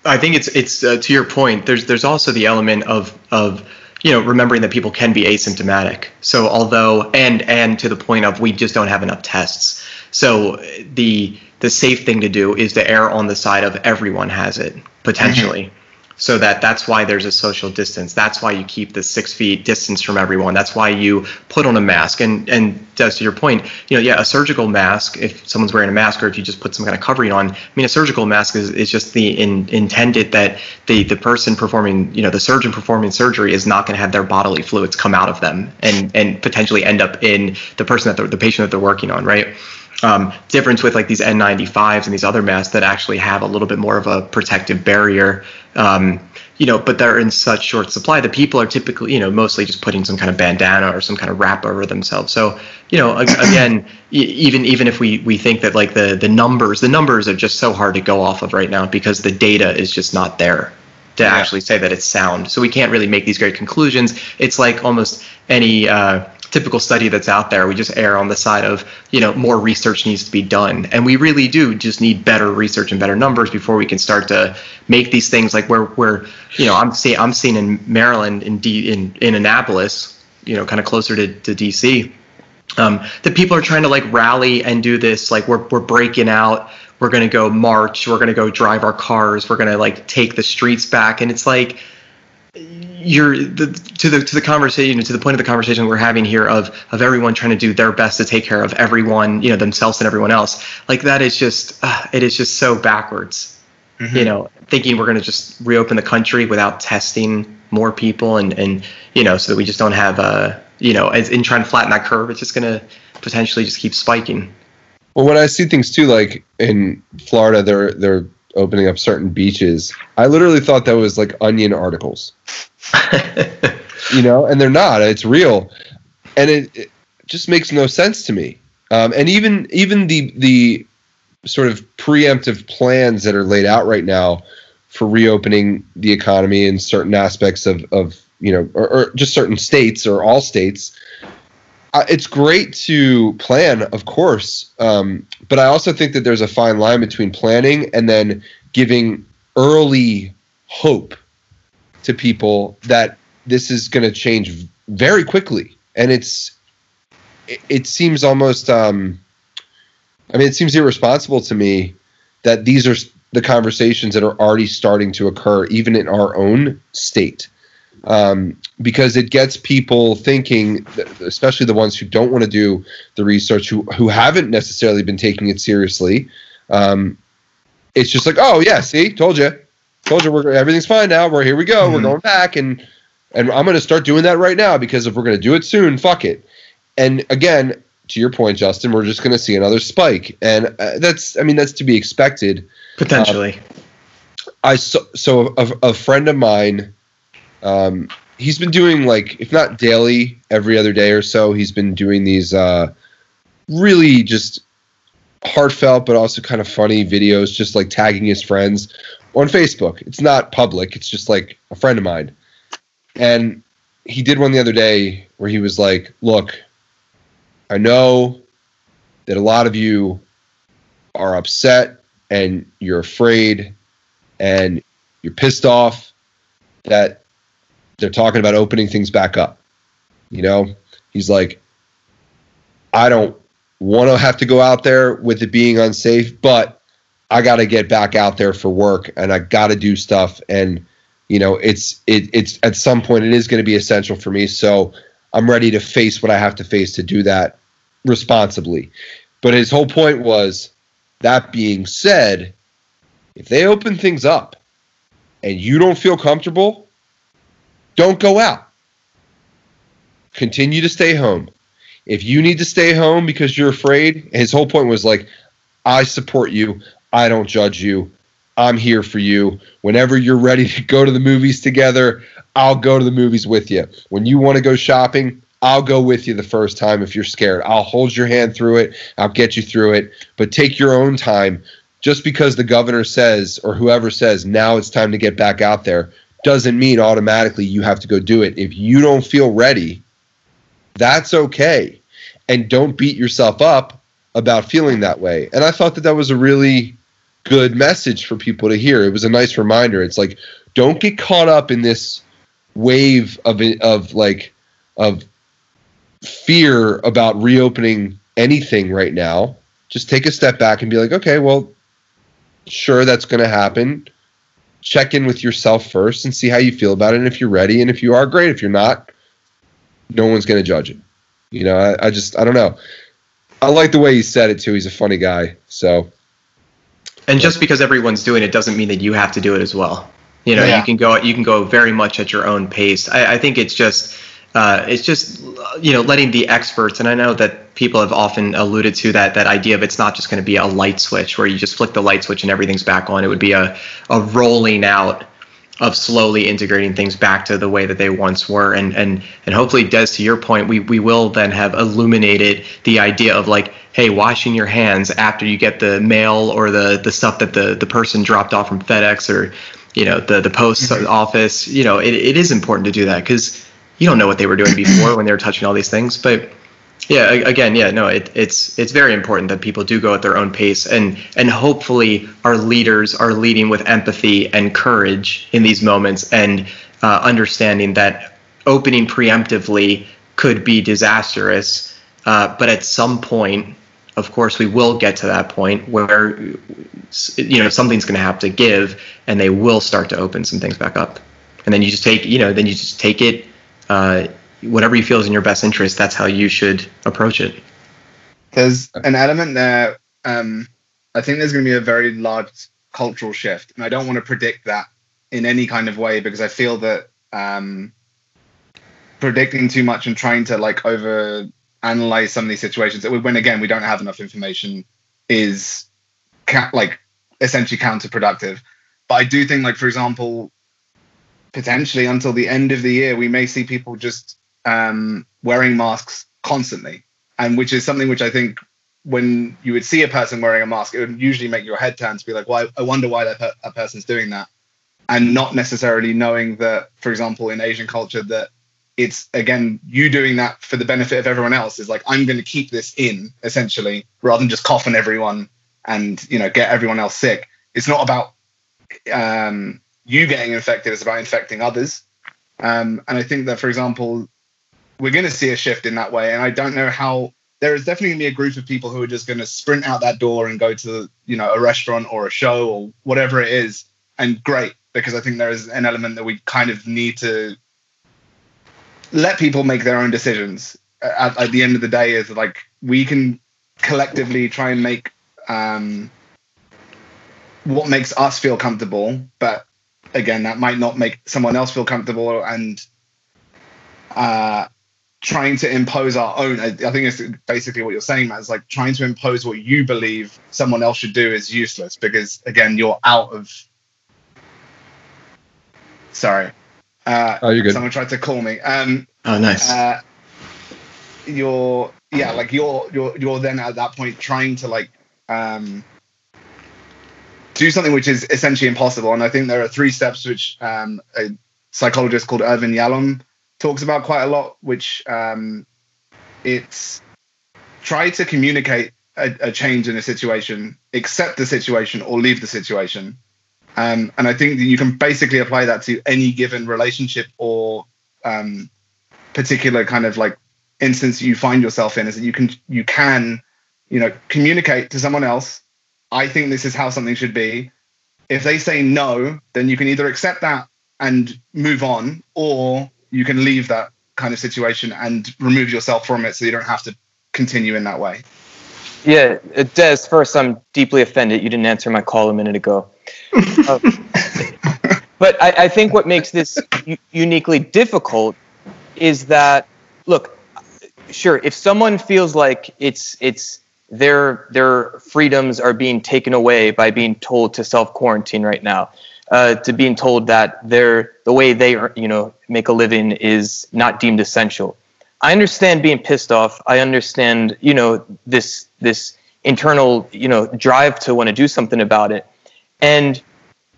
C: I think it's it's uh, to your point. There's there's also the element of of you know remembering that people can be asymptomatic. So although and and to the point of we just don't have enough tests. So the the safe thing to do is to err on the side of everyone has it potentially. Mm-hmm so that that's why there's a social distance. That's why you keep the six feet distance from everyone. That's why you put on a mask. And and just to your point you know yeah a surgical mask if someone's wearing a mask or if you just put some kind of covering on i mean a surgical mask is, is just the in, intended that the the person performing you know the surgeon performing surgery is not going to have their bodily fluids come out of them and and potentially end up in the person that the patient that they're working on right um, difference with like these N95s and these other masks that actually have a little bit more of a protective barrier. Um, you know, but they're in such short supply that people are typically, you know, mostly just putting some kind of bandana or some kind of wrap over themselves. So, you know, *coughs* again, even even if we we think that like the the numbers, the numbers are just so hard to go off of right now because the data is just not there to yeah. actually say that it's sound. So we can't really make these great conclusions. It's like almost any uh, typical study that's out there. We just err on the side of, you know, more research needs to be done. And we really do just need better research and better numbers before we can start to make these things like where where, you know, I'm seeing I'm seeing in Maryland in D in, in Annapolis, you know, kind of closer to, to DC. Um, that people are trying to like rally and do this like we're we're breaking out. We're going to go march. We're going to go drive our cars. We're going to like take the streets back. And it's like you're the, to the to the conversation to the point of the conversation we're having here of of everyone trying to do their best to take care of everyone you know themselves and everyone else like that is just uh, it is just so backwards. Mm-hmm. you know thinking we're going to just reopen the country without testing more people and and you know so that we just don't have uh you know as in trying to flatten that curve it's just going to potentially just keep spiking
A: well when i see things too like in florida they're they're opening up certain beaches i literally thought that was like onion articles *laughs* you know, and they're not. It's real, and it, it just makes no sense to me. Um, and even even the the sort of preemptive plans that are laid out right now for reopening the economy in certain aspects of of you know, or, or just certain states or all states. Uh, it's great to plan, of course, um, but I also think that there's a fine line between planning and then giving early hope to people that this is going to change very quickly, and it's it, it seems almost um, I mean, it seems irresponsible to me that these are the conversations that are already starting to occur, even in our own state, um, because it gets people thinking, especially the ones who don't want to do the research, who who haven't necessarily been taking it seriously. Um, it's just like, oh yeah, see, told you, told you, we're everything's fine now. We're here we go. Mm-hmm. We're going back, and and I'm going to start doing that right now because if we're going to do it soon, fuck it. And again, to your point, Justin, we're just going to see another spike, and uh, that's I mean that's to be expected.
C: Potentially.
A: Uh, I so so a, a friend of mine. Um, he's been doing like if not daily every other day or so he's been doing these uh, really just heartfelt but also kind of funny videos just like tagging his friends on Facebook. It's not public. It's just like a friend of mine. And he did one the other day where he was like, "Look, I know that a lot of you are upset and you're afraid and you're pissed off that they're talking about opening things back up. You know, he's like, I don't want to have to go out there with it being unsafe, but I got to get back out there for work and I got to do stuff. And, you know, it's, it, it's at some point it is going to be essential for me. So I'm ready to face what I have to face to do that responsibly. But his whole point was that being said, if they open things up and you don't feel comfortable, don't go out. Continue to stay home. If you need to stay home because you're afraid, his whole point was like, I support you. I don't judge you. I'm here for you. Whenever you're ready to go to the movies together, I'll go to the movies with you. When you want to go shopping, I'll go with you the first time if you're scared. I'll hold your hand through it. I'll get you through it. But take your own time. Just because the governor says or whoever says now it's time to get back out there doesn't mean automatically you have to go do it. If you don't feel ready, that's okay. And don't beat yourself up about feeling that way. And I thought that that was a really good message for people to hear. It was a nice reminder. It's like don't get caught up in this wave of of like of fear about reopening anything right now. Just take a step back and be like, okay, well, sure, that's going to happen. Check in with yourself first and see how you feel about it. And if you're ready, and if you are, great. If you're not, no one's going to judge it. You know, I, I just, I don't know. I like the way he said it too. He's a funny guy. So,
C: and just because everyone's doing it doesn't mean that you have to do it as well. You know, yeah. you can go you can go very much at your own pace. I, I think it's just uh, it's just you know letting the experts and i know that people have often alluded to that that idea of it's not just going to be a light switch where you just flick the light switch and everything's back on. It would be a, a rolling out of slowly integrating things back to the way that they once were. And and and hopefully des to your point we we will then have illuminated the idea of like hey washing your hands after you get the mail or the the stuff that the the person dropped off from fedex or you know the the post mm-hmm. office. You know it, it is important to do that because you don't know what they were doing before when they were touching all these things but yeah again yeah no it, it's it's very important that people do go at their own pace and and hopefully our leaders are leading with empathy and courage in these moments and uh, understanding that opening preemptively could be disastrous uh, but at some point of course we will get to that point where you know something's going to have to give and they will start to open some things back up. And then you just take you know then you just take it uh, whatever you feel is in your best interest that's how you should approach it.
D: There's an element there um, i think there's going to be a very large cultural shift and i don't want to predict that in any kind of way because i feel that um, predicting too much and trying to like over analyze some of these situations when again we don't have enough information is ca- like essentially counterproductive. But i do think like for example potentially until the end of the year we may see people just um, wearing masks constantly. And which is something which i think when you would see a person wearing a mask it would usually make your head turn to be like why i wonder why that per- a person's doing that. And not necessarily knowing that for example in asian culture that it's again you doing that for the benefit of everyone else is like i'm going to keep this in essentially rather than just cough on everyone and you know get everyone else sick. It's not about um, you getting infected it's about infecting others. Um, and i think that for example we're going to see a shift in that way. And i don't know how there is definitely going to be a group of people who are just going to sprint out that door and go to you know a restaurant or a show or whatever it is. And great because i think there is an element that we kind of need to let people make their own decisions. At, at, the end of the day, is like we can collectively try and make um, what makes us feel comfortable, but again, that might not make someone else feel comfortable, and uh, trying to impose our own. I, I think it's basically what you're saying, Matt. Is like trying to impose what you believe someone else should do is useless because again, you're out of. Sorry. Uh,
A: oh, you're good.
D: Someone tried to call me. Um,
C: oh, nice. Uh,
D: you're yeah, like you're you're you're then at that point trying to like um, do something which is essentially impossible. And I think there are three steps which um, a psychologist called Irvin Yalom talks about quite a lot, which um, it's try to communicate a, a change in a situation, accept the situation, or leave the situation. Um, and I think that you can basically apply that to any given relationship or um, particular kind of like instance you find yourself in. Is that you can you can you know communicate to someone else. I think this is how something should be. If they say no, then you can either accept that and move on, or you can leave that kind of situation and remove yourself from it so you don't have to continue in that way.
B: Yeah, Des, first, I'm deeply offended you didn't answer my call a minute ago. uh, *laughs* but I, I, think what makes this u- uniquely difficult is that, look, sure, if someone feels like it's it's their their freedoms are being taken away by being told to self quarantine right now, uh, to being told that their the way they you know make a living is not deemed essential. I understand being pissed off. I understand, you know, this this internal, you know, drive to want to do something about it. And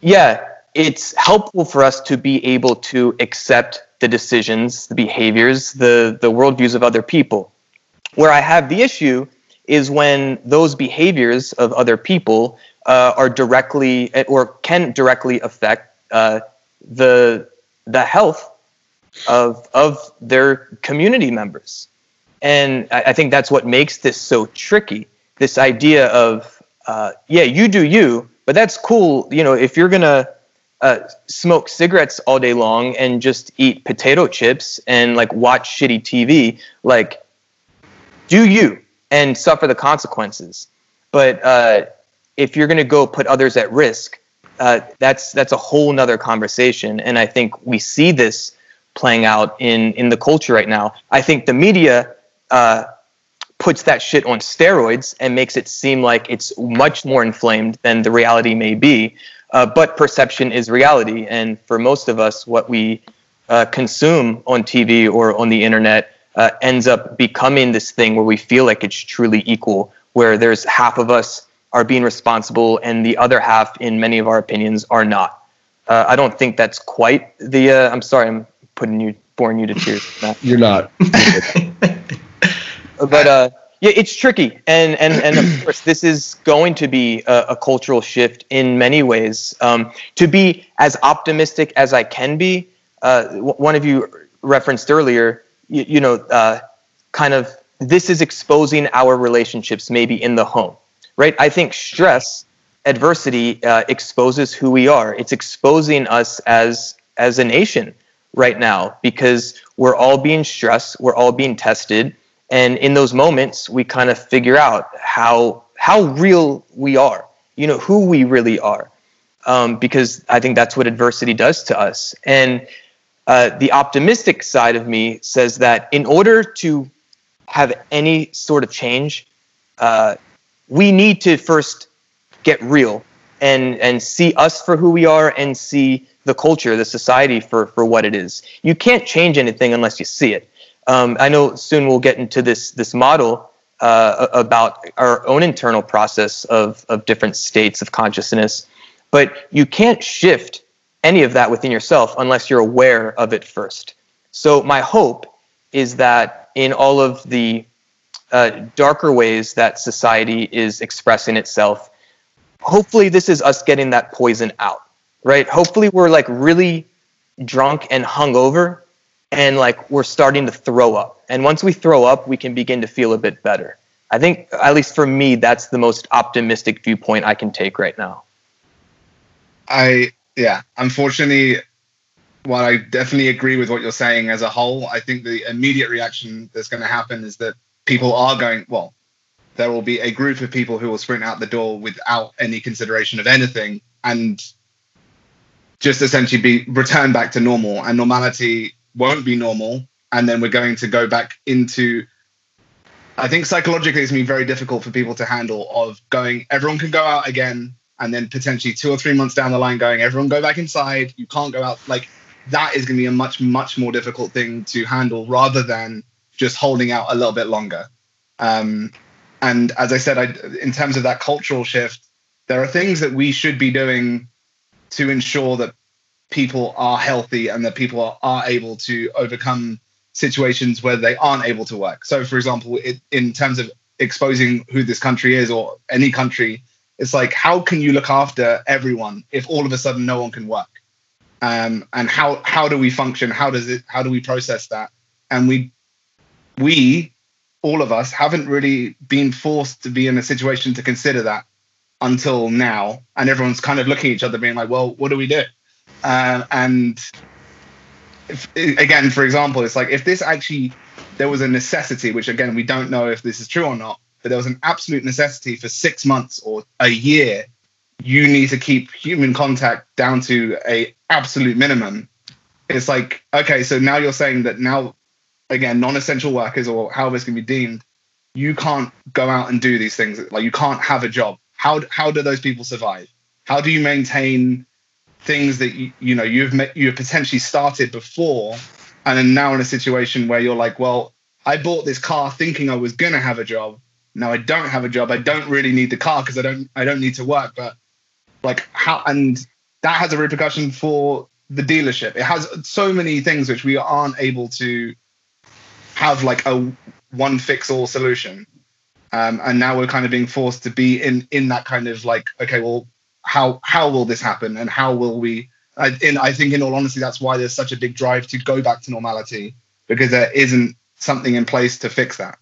B: yeah, it's helpful for us to be able to accept the decisions, the behaviors, the the worldviews of other people. Where I have the issue is when those behaviors of other people uh, are directly or can directly affect uh, the the health of of their community members, and I, I, think that's what makes this so tricky. This idea of uh, yeah, you do you, but that's cool. You know, if you're gonna uh, smoke cigarettes all day long and just eat potato chips and like watch shitty TV, like do you and suffer the consequences. But uh, if you're going to go put others at risk, uh, that's that's a whole nother conversation. And I think we see this playing out in in the culture right now. I think the media uh, puts that shit on steroids and makes it seem like it's much more inflamed than the reality may be. Uh, but perception is reality, and for most of us, what we uh, consume on TV or on the internet uh, ends up becoming this thing where we feel like it's truly equal, where there's half of us are being responsible and the other half, in many of our opinions, are not. Uh, I don't think that's quite the. Uh, I'm sorry, I'm putting you, boring you to tears. *laughs*
A: You're not. *laughs*
B: but uh, yeah, it's tricky, and and and of course, this is going to be a, a cultural shift in many ways. Um, to be as optimistic as I can be, uh, one of you referenced earlier you, you know, uh, kind of this is exposing our relationships maybe in the home, right? I think stress, adversity uh, exposes who we are. It's exposing us as as a nation right now because we're all being stressed, we're all being tested, and in those moments we kind of figure out how how real we are, you know, who we really are. Um, because I think that's what adversity does to us. And uh, the optimistic side of me says that in order to have any sort of change, uh, we need to first get real and and see us for who we are and see the culture, the society for for what it is. You can't change anything unless you see it. Um, I know soon we'll get into this this model uh, about our own internal process of of different states of consciousness, but you can't shift any of that within yourself unless you're aware of it first. So, my hope is that in all of the uh, darker ways that society is expressing itself, hopefully, this is us getting that poison out, right? Hopefully, we're like really drunk and hungover and like we're starting to throw up. And once we throw up, we can begin to feel a bit better. I think, at least for me, that's the most optimistic viewpoint I can take right now.
D: I yeah, unfortunately, while I definitely agree with what you're saying as a whole, I think the immediate reaction that's going to happen is that people are going, well, there will be a group of people who will sprint out the door without any consideration of anything and just essentially be returned back to normal. And normality won't be normal. And then we're going to go back into I think psychologically it's going to be very difficult for people to handle of going, everyone can go out again and then potentially two or three months down the line going everyone go back inside. You can't go out. Like that is going to be a much much more difficult thing to handle rather than just holding out a little bit longer. Um, and as i said I, in terms of that cultural shift there are things that we should be doing to ensure that people are healthy and that people are, are able to overcome situations where they aren't able to work. So for example it, in terms of exposing who this country is or any country it's like how can you look after everyone if all of a sudden no one can work? Um, and how how do we function? How does it how do we process that? And we we all of us haven't really been forced to be in a situation to consider that until now. And everyone's kind of looking at each other being like well what do we do? Uh, and if, again for example it's like if this actually there was a necessity which again we don't know if this is true or not but there was an absolute necessity for six months or a year, you need to keep human contact down to a absolute minimum. It's like, okay, so now you're saying that now, again, non-essential workers or however it's going to be deemed, you can't go out and do these things. Like you can't have a job. How how do those people survive? How do you maintain things that you, you know you've met, you've potentially started before, and then now in a situation where you're like, well, I bought this car thinking I was gonna have a job. Now I don't have a job. I don't really need the car because I don't I don't need to work. But like how and that has a repercussion for the dealership. It has so many things which we aren't able to have like a one fix all solution. Um, and now we're kind of being forced to be in in that kind of like okay well how how will this happen and how will we I, in, I think in all honesty that's why there's such a big drive to go back to normality because there isn't something in place to fix that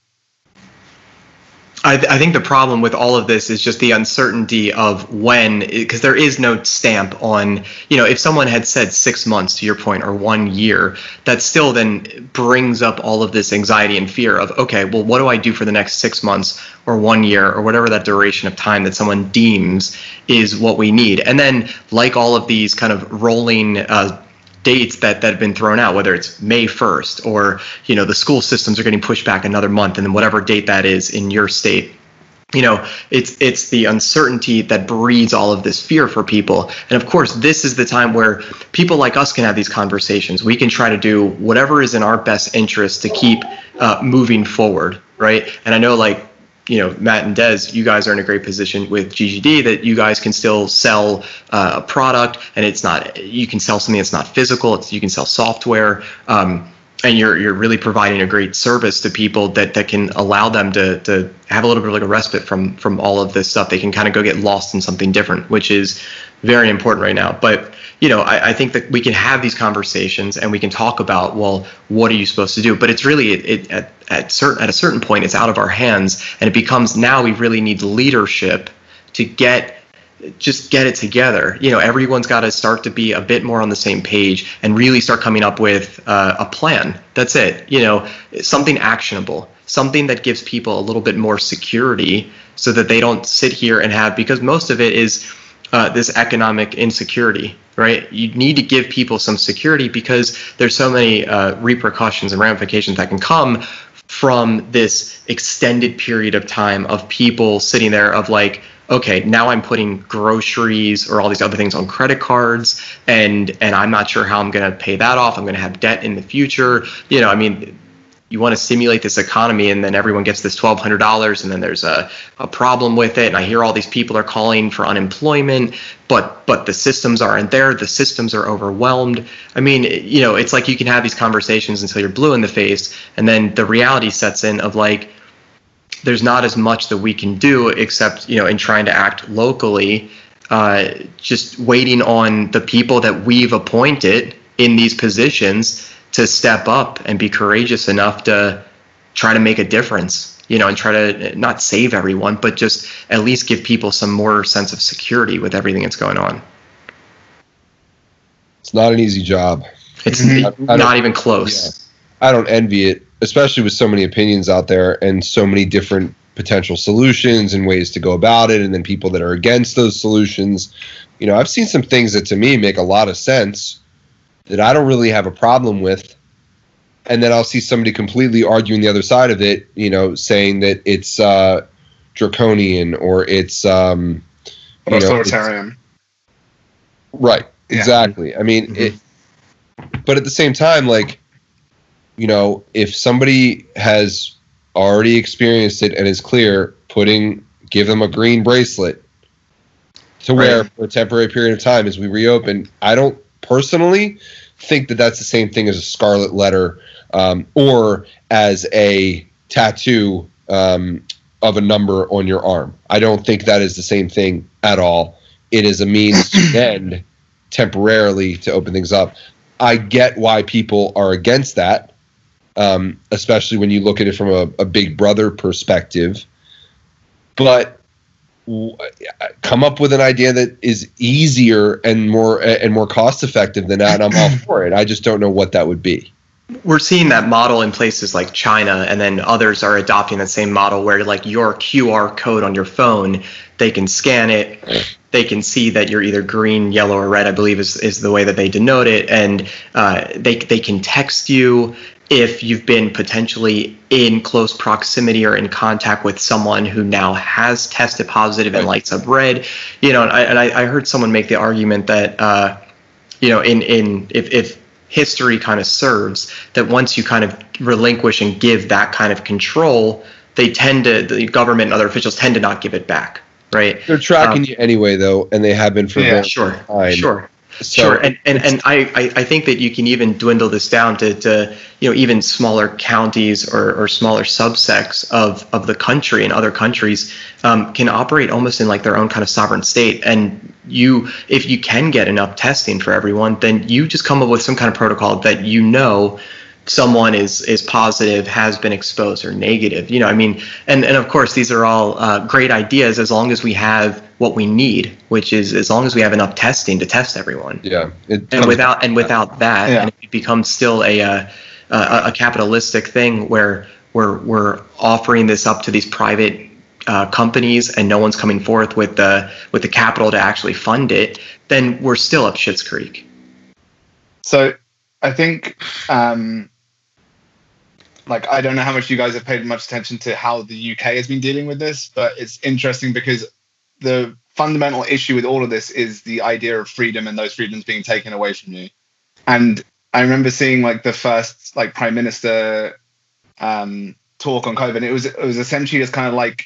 C: I, th- I, think the problem with all of this is just the uncertainty of when, because there is no stamp on, you know, if someone had said six months to your point or one year, that still then brings up all of this anxiety and fear of, okay, well, what do I do for the next six months or one year or whatever that duration of time that someone deems is what we need. And then, like all of these kind of rolling, uh, dates that, that have been thrown out, whether it's May 1st or, you know, the school systems are getting pushed back another month and then whatever date that is in your state. You know, it's it's the uncertainty that breeds all of this fear for people. And of course, this is the time where people like us can have these conversations. We can try to do whatever is in our best interest to keep uh, moving forward, right? And I know like you know, Matt and Des, you guys are in a great position with GGD that you guys can still sell uh, a product and it's not, you can sell something that's not physical, it's, you can sell software. Um, and you're you're really providing a great service to people that that can allow them to to have a little bit of like a respite from from all of this stuff. They can kind of go get lost in something different, which is very important right now. But you know, I, I think that we can have these conversations and we can talk about well, what are you supposed to do? But it's really it, it at at certain at a certain point, it's out of our hands, and it becomes now we really need leadership to get just get it together. You know, everyone's got to start to be a bit more on the same page and really start coming up with uh, a plan. That's it. You know, something actionable, something that gives people a little bit more security so that they don't sit here and have, because most of it is uh, this economic insecurity, right? You need to give people some security because there's so many uh, repercussions and ramifications that can come from this extended period of time of people sitting there of like, okay, now I'm putting groceries or all these other things on credit cards and and I'm not sure how I'm going to pay that off. I'm going to have debt in the future. You know, I mean, you want to simulate this economy and then everyone gets this $1200 and then there's a, a problem with it and i hear all these people are calling for unemployment but but the systems aren't there the systems are overwhelmed. I mean you know it's like you can have these conversations until you're blue in the face and then the reality sets in of like there's not as much that we can do except you know in trying to act locally uh, just waiting on the people that we've appointed in these positions to step up and be courageous enough to try to make a difference you know and try to not save everyone but just at least give people some more sense of security with everything that's going on.
A: It's not an easy job.
C: It's mm-hmm. not even close.
A: Yeah, i don't envy it especially with so many opinions out there and so many different potential solutions and ways to go about it and then people that are against those solutions. You know i've seen some things that to me make a lot of sense that i don't really have a problem with and then i'll see somebody completely arguing the other side of it you know saying that it's uh, draconian or it's um
D: you know, authoritarian
A: right yeah. exactly i mean mm-hmm. it but at the same time like you know, if somebody has already experienced it and is clear, putting give them a green bracelet to right. wear for a temporary period of time as we reopen. I don't personally think that that's the same thing as a scarlet letter um, or as a tattoo um, of a number on your arm. I don't think that is the same thing at all. It is a means to *coughs* then temporarily to open things up. I get why people are against that um, especially when you look at it from a, a big brother perspective. But come up with an idea that is easier and more and more cost effective than that. I'm all *clears throat* for it. I just don't know what that would be.
C: We're seeing that model in places like China, and then others are adopting that same model where, like, your QR code on your phone, they can scan it, they can see that you're either green, yellow, or red. I believe is is the way that they denote it, and uh, they they can text you if you've been potentially in close proximity or in contact with someone who now has tested positive and lights up red, you know, and I, and I, heard someone make the argument that, uh, you know, in, in if, if history kind of serves that once you kind of relinquish and give that kind of control, they tend to the government and other officials tend to not give it back, right?
A: They're tracking
C: Um,
A: you anyway, though, and they have been for a
D: Yeah,
C: Sure,
A: time.
C: sure.
A: So
C: sure and and, and I, I think that you can even dwindle this down to, to you know even smaller counties or, or smaller subsects of of the country and other countries um, can operate almost in like their own kind of sovereign state. And you if you can get enough testing for everyone then you just come up with some kind of protocol that you know someone is is positive has been exposed or negative you know i mean and and of course these are all uh, great ideas as long as we have what we need which is as long as we have enough testing to test everyone.
A: Yeah,
C: and
A: comes-
C: without and without that
D: Yeah.
C: and it becomes still a, uh, a a capitalistic thing where we're we're offering this up to these private uh, companies and no one's coming forth with the with the capital to actually fund it then we're still up shit's creek.
D: So I think, um, like, I don't know how much you guys have paid much attention to how the UK has been dealing with this, but it's interesting because the fundamental issue with all of this is the idea of freedom and those freedoms being taken away from you. And I remember seeing like the first like prime minister um, talk on COVID. It was it was essentially just kind of like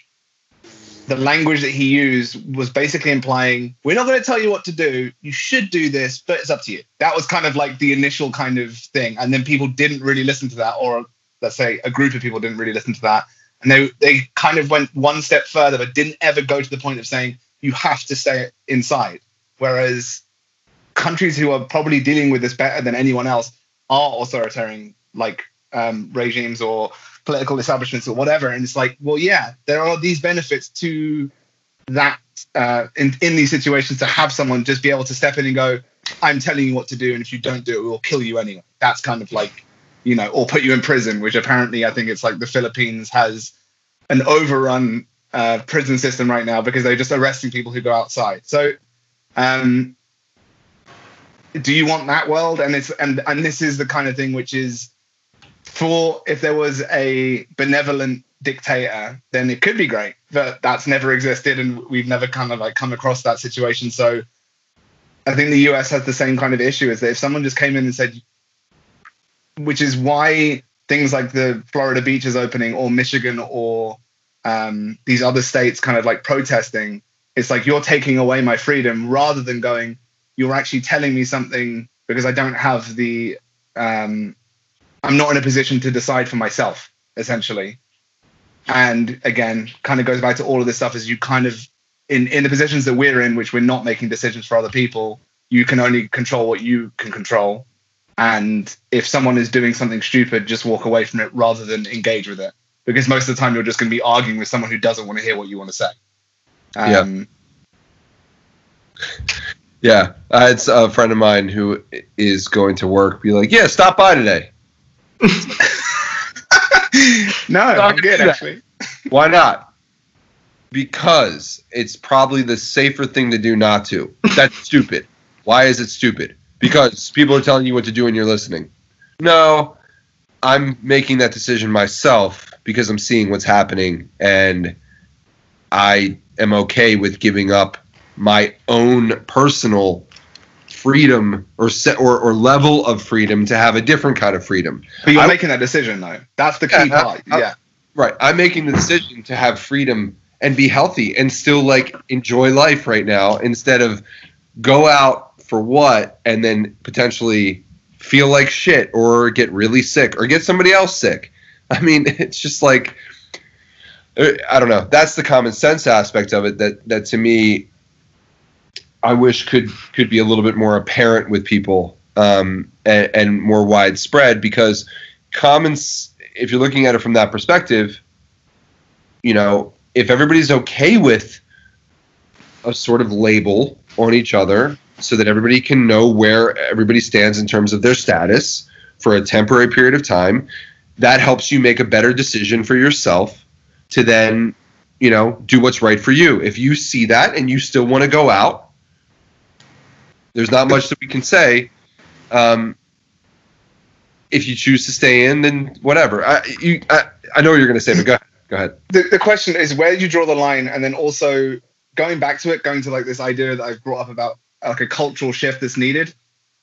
D: the language that he used was basically implying we're not going to tell you what to do you should do this but it's up to you that was kind of like the initial kind of thing and then people didn't really listen to that or let's say a group of people didn't really listen to that and they they kind of went one step further but didn't ever go to the point of saying you have to stay inside whereas countries who are probably dealing with this better than anyone else are authoritarian like um, regimes or political establishments or whatever. And it's like, well, yeah, there are these benefits to that uh, in in these situations to have someone just be able to step in and go, I'm telling you what to do, and if you don't do it, we'll kill you anyway. That's kind of like, you know, or put you in prison, which apparently I think it's like the Philippines has an overrun uh, prison system right now because they're just arresting people who go outside. So, um, do you want that world? And it's and and this is the kind of thing which is for if there was a benevolent dictator, then it could be great. But that's never existed, and we've never kind of like come across that situation. So I think the US has the same kind of issue is that if someone just came in and said, which is why things like the Florida beaches opening or Michigan or um, these other states kind of like protesting, it's like you're taking away my freedom rather than going, you're actually telling me something because I don't have the um, I'm not in a position to decide for myself, essentially. And again, kind of goes back to all of this stuff is you kind of in in the positions that we're in, which we're not making decisions for other people, you can only control what you can control. And if someone is doing something stupid, just walk away from it rather than engage with it. Because most of the time you're just going to be arguing with someone who doesn't want to hear what you want to say. Um,
A: Yeah, I had a friend of mine who is going to work. Be like, yeah, stop by today. *laughs*
D: no, I'm good actually. *laughs*
A: Why not? Because it's probably the safer thing to do not to. That's stupid. Why is it stupid? Because people are telling you what to do and you're listening. No, I'm making that decision myself because I'm seeing what's happening and I am okay with giving up my own personal freedom or set or, or level of freedom to have a different kind of freedom.
D: But you're
A: I-
D: making that decision though. That's the key
A: Yeah, I-
D: part.
A: I-
D: yeah.
A: Right. I'm making the decision to have freedom and be healthy and still like enjoy life right now instead of go out for what and then potentially feel like shit or get really sick or get somebody else sick. *laughs* I mean, it's just like uh, I don't know. That's the common sense aspect of it that that to me I wish could could be a little bit more apparent with people um, and, and more widespread because common if you're looking at it from that perspective, you know, if everybody's okay with a sort of label on each other so that everybody can know where everybody stands in terms of their status for a temporary period of time, that helps you make a better decision for yourself to then, you know, do what's right for you. If you see that and you still want to go out, there's not much that we can say. Um, if you choose to stay in, then whatever. I, you, I, I know what you're going to say, but go ahead. Go ahead.
D: the, the question is where do you draw the line and then also going back to it going to like this idea that i've brought up about like a cultural shift that's needed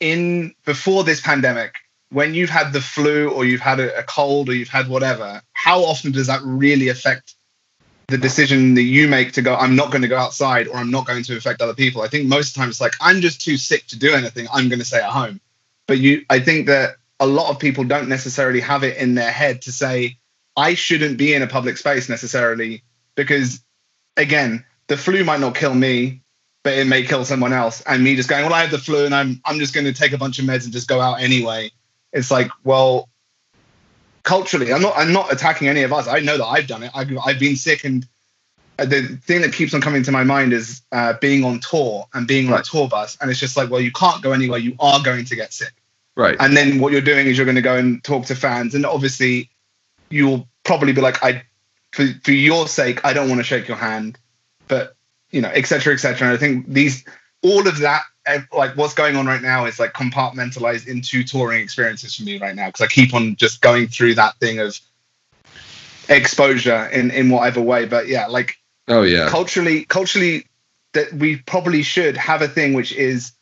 D: in before this pandemic, when you've had the flu or you've had a, a cold or you've had whatever, how often does that really affect the decision that you make to go, I'm not going to go outside or I'm not going to affect other people? I think most of the time it's like, I'm just too sick to do anything. I'm going to stay at home. But you, I think that a lot of people don't necessarily have it in their head to say, I shouldn't be in a public space necessarily because, again, the flu might not kill me, but it may kill someone else. And me just going, well, I have the flu and I'm I'm just going to take a bunch of meds and just go out anyway. It's like, well, culturally, I'm not I'm not attacking any of us. I know that I've done it. I've, I've been sick, and the thing that keeps on coming to my mind is uh, being on tour and being on a tour bus, and it's just like, well, you can't go anywhere. You are going to get sick.
A: Right.
D: And then what you're doing is you're going to go and talk to fans, and obviously, you'll probably be like, I, for for your sake, I don't want to shake your hand, but you know, et cetera, et cetera. And I think these, all of that, like what's going on right now is like compartmentalized into touring experiences for me right now because I keep on just going through that thing of exposure in in whatever way. But yeah, like
A: oh yeah,
D: culturally, culturally, that we probably should have a thing which is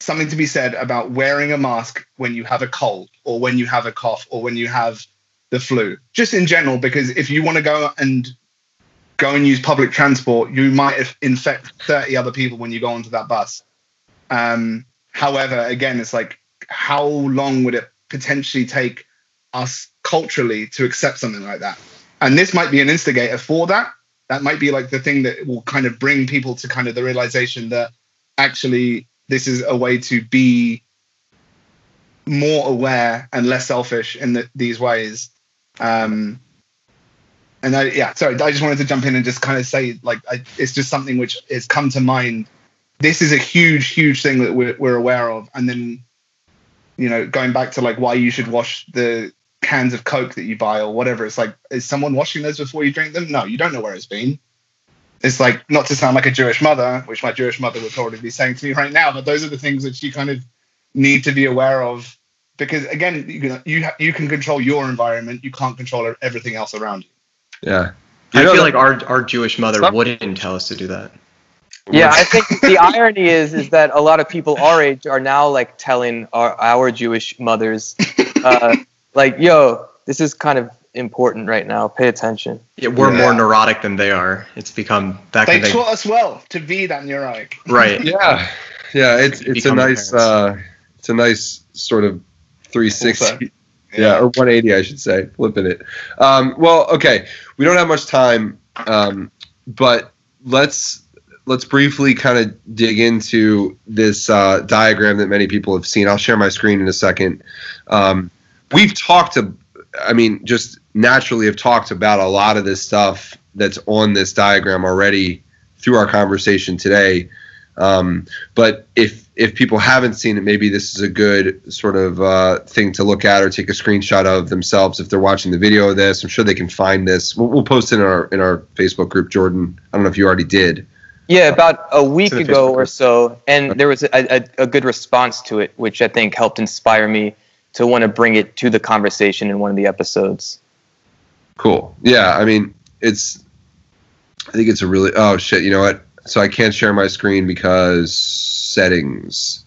D: something to be said about wearing a mask when you have a cold or when you have a cough or when you have the flu, just in general. Because if you want to go and go and use public transport, you might infect 30 other people when you go onto that bus. Um, however, again, it's like, how long would it potentially take us culturally to accept something like that? And this might be an instigator for that. That might be like the thing that will kind of bring people to kind of the realization that actually this is a way to be more aware and less selfish in the, these ways. Um, and I, yeah, sorry, I just wanted to jump in and just kind of say, like, I, it's just something which has come to mind. This is a huge, huge thing that we're, we're aware of. And then, you know, going back to like why you should wash the cans of Coke that you buy or whatever, it's like, is someone washing those before you drink them? No, you don't know where it's been. It's like, not to sound like a Jewish mother, which my Jewish mother would probably be saying to me right now, but those are the things that you kind of need to be aware of because again you you, you can control your environment you can't control everything else around you
A: yeah.
C: You I feel like our our Jewish mother wouldn't tell us to do that.
B: Yeah, I think the irony is is that a lot of people our age are now like telling our our Jewish mothers, *laughs* uh, like, "Yo, this is kind of important right now. Pay attention."
C: Yeah, we're yeah. more neurotic than they are. It's become
D: that. They taught us well to be that neurotic.
C: Right. *laughs*
A: yeah. Yeah. It's it's a nice uh, it's a nice sort of 360 yeah, or 180, I should say, flipping it. Um, well, okay, we don't have much time, um, but let's let's briefly kind of dig into this uh, diagram that many people have seen. I'll share my screen in a second. Um, we've talked to, I mean, just naturally have talked about a lot of this stuff that's on this diagram already through our conversation today. Um, but if if people haven't seen it, maybe this is a good sort of uh, thing to look at or take a screenshot of themselves if they're watching the video of this. I'm sure they can find this. We'll, we'll post it in our in our Facebook group. Jordan, I don't know if you already did.
B: Yeah, about a week ago or so, and there was a, a, a good response to it, which I think helped inspire me to want to bring it to the conversation in one of the episodes.
A: Cool. Yeah, I mean, it's. I think it's a really. Oh shit! You know what? So I can't share my screen because settings.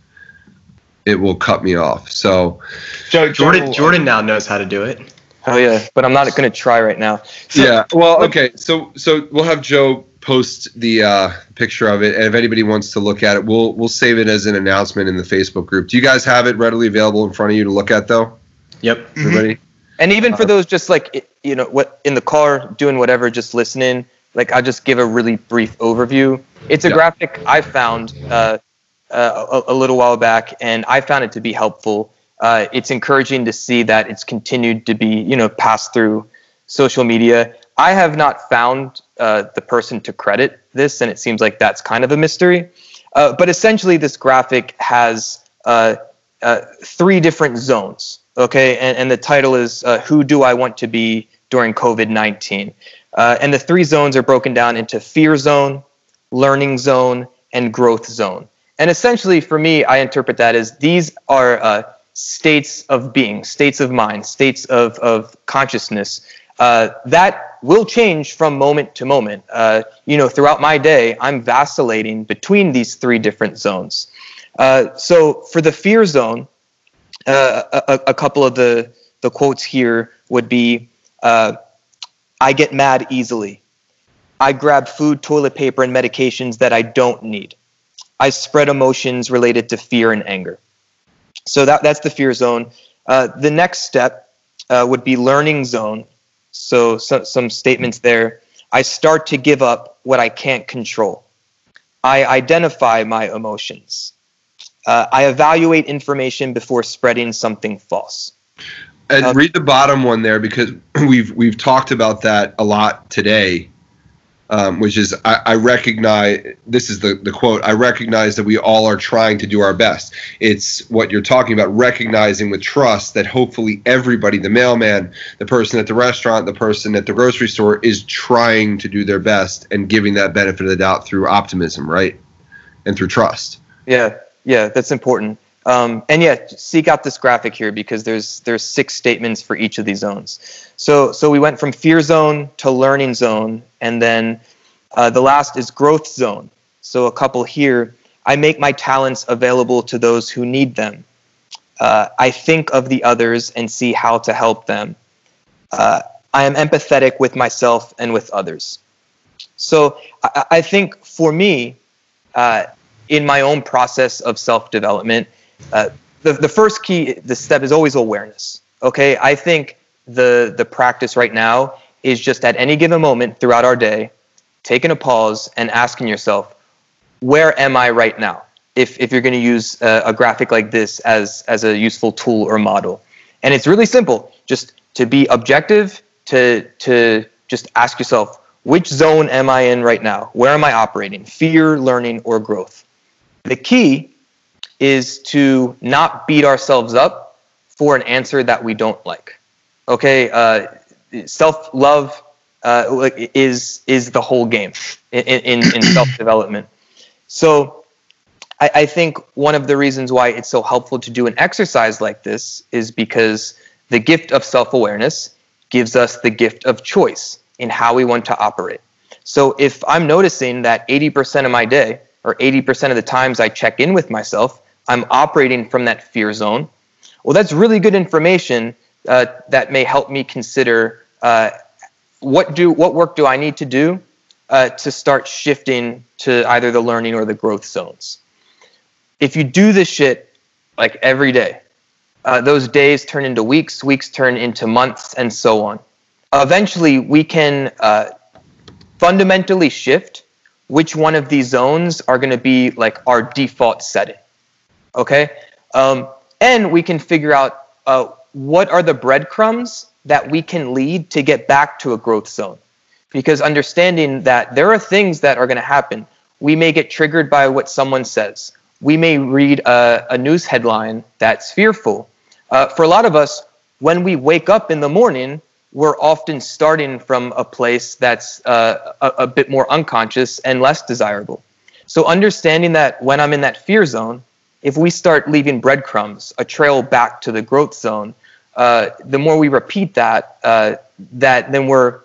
A: It will cut me off. So
C: Jordan Jordan now knows how to do it.
B: Oh yeah, but I'm not going to try right now.
A: So, yeah. Well, okay. So so we'll have Joe post the uh, picture of it, and if anybody wants to look at it, we'll we'll save it as an announcement in the Facebook group. Do you guys have it readily available in front of you to look at though?
C: Yep.
A: Everybody. Mm-hmm.
B: And even for those just like you know what in the car doing whatever, just listening, like I'll just give a really brief overview. It's a yeah. graphic I found uh, uh, a, a, little while back, and I found it to be helpful. Uh, it's encouraging to see that it's continued to be, you know, passed through social media. I have not found uh, the person to credit this, and it seems like that's kind of a mystery. Uh, but essentially, this graphic has uh, three different zones. Okay, and, and the title is "Who Do I Want to Be During COVID 19?" Uh, and the three zones are broken down into fear zone, learning zone, and growth zone. And essentially, for me, I interpret that as these are uh, states of being, states of mind, states of, of consciousness uh, that will change from moment to moment. Uh, you know, throughout my day, I'm vacillating between these three different zones. Uh, so for the fear zone, uh, a, a, couple of the, the quotes here would be I get mad easily. I grab food, toilet paper, and medications that I don't need. I spread emotions related to fear and anger. So that, that's the fear zone. Uh, the next step uh, would be learning zone. So, so some statements there. I start to give up what I can't control. I identify my emotions. Uh, I evaluate information before spreading something false.
A: And um, read the bottom one there because *clears throat* we've we've talked about that a lot today um, which is I, I, recognize this is the, the quote I recognize that we all are trying to do our best. It's what you're talking about, recognizing with trust that hopefully everybody, the mailman, the person at the restaurant, the person at the grocery store, is trying to do their best and giving that benefit of the doubt through optimism, right? And through trust.
B: Yeah, yeah, that's important. Um, and yeah, seek out this graphic here because there's there's six statements for each of these zones. So so we went from fear zone to learning zone, and then uh, the last is growth zone. So a couple here. I make my talents available to those who need them. Uh, I think of the others and see how to help them. Uh, I am empathetic with myself and with others. So I, I think for me, uh, in my own process of self development, uh, the, the first key, the step is always awareness. Okay, I think the the practice right now is just at any given moment throughout our day, taking a pause and asking yourself, where am I right now? If if you're going to use a, a graphic like this as as a useful tool or model, and it's really simple, just to be objective, to to just ask yourself, which zone am I in right now? Where am I operating? Fear, learning, or growth? The key is to not beat ourselves up for an answer that we don't like. Okay, uh, self love uh, is is the whole game in in, in *clears throat* self development. So, I, I think one of the reasons why it's so helpful to do an exercise like this is because the gift of self awareness gives us the gift of choice in how we want to operate. So, if I'm noticing that 80% of my day or 80% of the times I check in with myself I'm operating from that fear zone. Well, that's really good information uh, that may help me consider uh, what do what work do I need to do uh, to start shifting to either the learning or the growth zones. If you do this shit like every day, uh, those days turn into weeks, weeks turn into months, and so on. Eventually, we can uh, fundamentally shift which one of these zones are going to be like our default setting okay? Um, and we can figure out uh, what are the breadcrumbs that we can lead to get back to a growth zone. Because understanding that there are things that are going to happen. We may get triggered by what someone says. We may read a, a news headline that's fearful. Uh, for a lot of us, when we wake up in the morning, we're often starting from a place that's uh, a, a bit more unconscious and less desirable. So, understanding that when I'm in that fear zone, if we start leaving breadcrumbs, a trail back to the growth zone, uh, the more we repeat that, uh, that then we're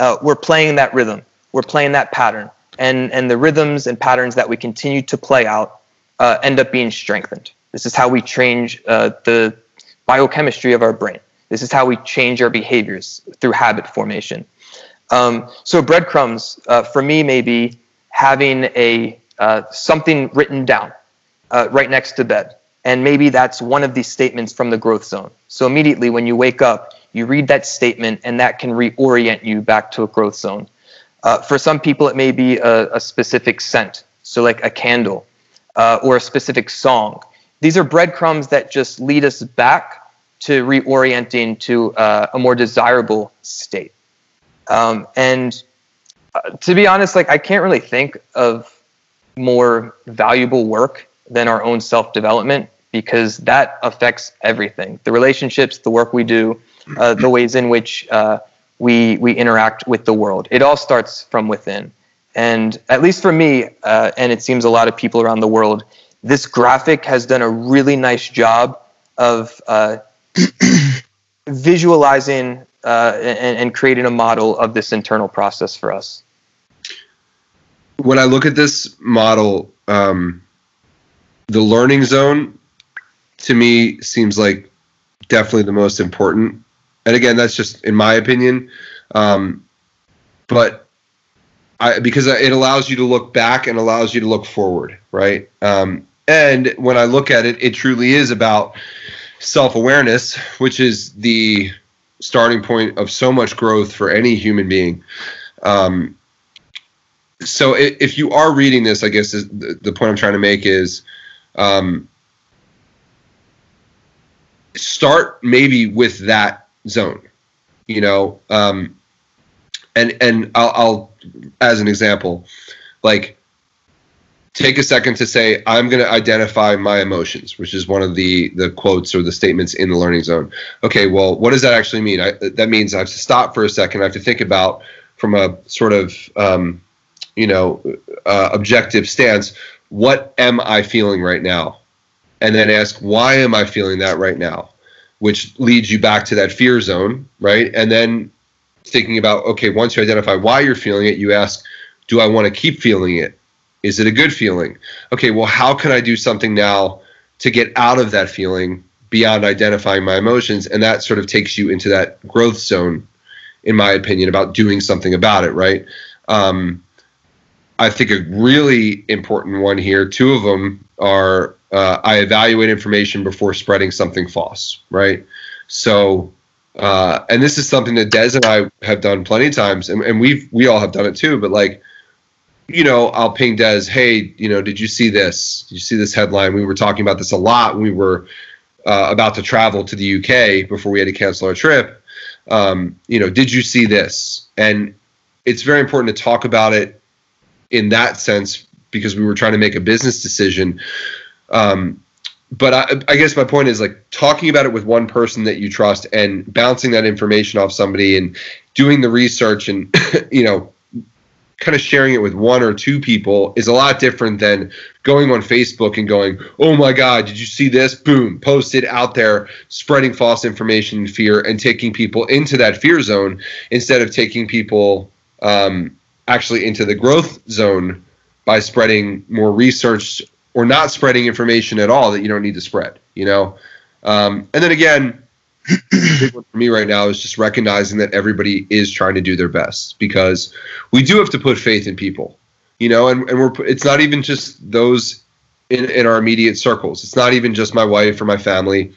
B: uh, we're playing that rhythm, we're playing that pattern, and and the rhythms and patterns that we continue to play out uh, end up being strengthened. This is how we change uh, the biochemistry of our brain. This is how we change our behaviors through habit formation. Um, so breadcrumbs uh, for me may be having a something written down uh, right next to bed. And maybe that's one of these statements from the growth zone. So immediately when you wake up, you read that statement and that can reorient you back to a growth zone. Uh, for some people, it may be a, a specific scent, so like a candle uh, or a specific song. These are breadcrumbs that just lead us back to reorienting to uh, a more desirable state. Um, and uh, to be honest, like I can't really think of more valuable work than our own self development because that affects everything the relationships, the work we do, uh, the ways in which uh, we, we interact with the world. It all starts from within. And at least for me, uh, and it seems a lot of people around the world, this graphic has done a really nice job of uh, *clears throat* visualizing uh, and, and creating a model of this internal process for us.
A: When I look at this model, um, the learning zone to me seems like definitely the most important. And again, that's just in my opinion. Um, but I, because it allows you to look back and allows you to look forward, right? Um, and when I look at it, it truly is about self awareness, which is the starting point of so much growth for any human being. Um, so if you are reading this, I guess the, the point I'm trying to make is um, start maybe with that zone, you know, um, and and I'll, I'll as an example, like take a second to say i'm going to identify my emotions which is one of the the quotes or the statements in the learning zone. Okay well what does that actually mean? I, that means i have to stop for a second. I have to think about from a sort of um, you know uh, objective stance what am i feeling right now and then ask why am i feeling that right now which leads you back to that fear zone right and then thinking about okay once you identify why you're feeling it you ask do i want to keep feeling it is it a good feeling? Okay, well, how can I do something now to get out of that feeling beyond identifying my emotions? And that sort of takes you into that growth zone, in my opinion, about doing something about it, right? Um, I think a really important one here, two of them are uh, I evaluate information before spreading something false, right? So, uh, and this is something that Des and I have done plenty of times, and, and we've we all have done it too. But like, you know, I'll ping Des, hey, you know, did you see this? Did you see this headline? We were talking about this a lot we were uh, about to travel to the UK before we had to cancel our trip. Um, you know, did you see this? And it's very important to talk about it in that sense because we were trying to make a business decision. Um, but I, I, guess my point is like talking about it with one person that you trust and bouncing that information off somebody and doing the research and *laughs* you know kind of sharing it with one or two people is a lot different than going on Facebook and going, "Oh my God, did you see this?" Boom, post it out there, spreading false information and fear, and taking people into that fear zone instead of taking people um, actually into the growth zone by spreading more research or not spreading information at all that you don't need to spread. You know, um, and then again for me right now is just recognizing that everybody is trying to do their best because we do have to put faith in people, you know, and, and we're it's not even just those in, in our immediate circles. It's not even just my wife or my family.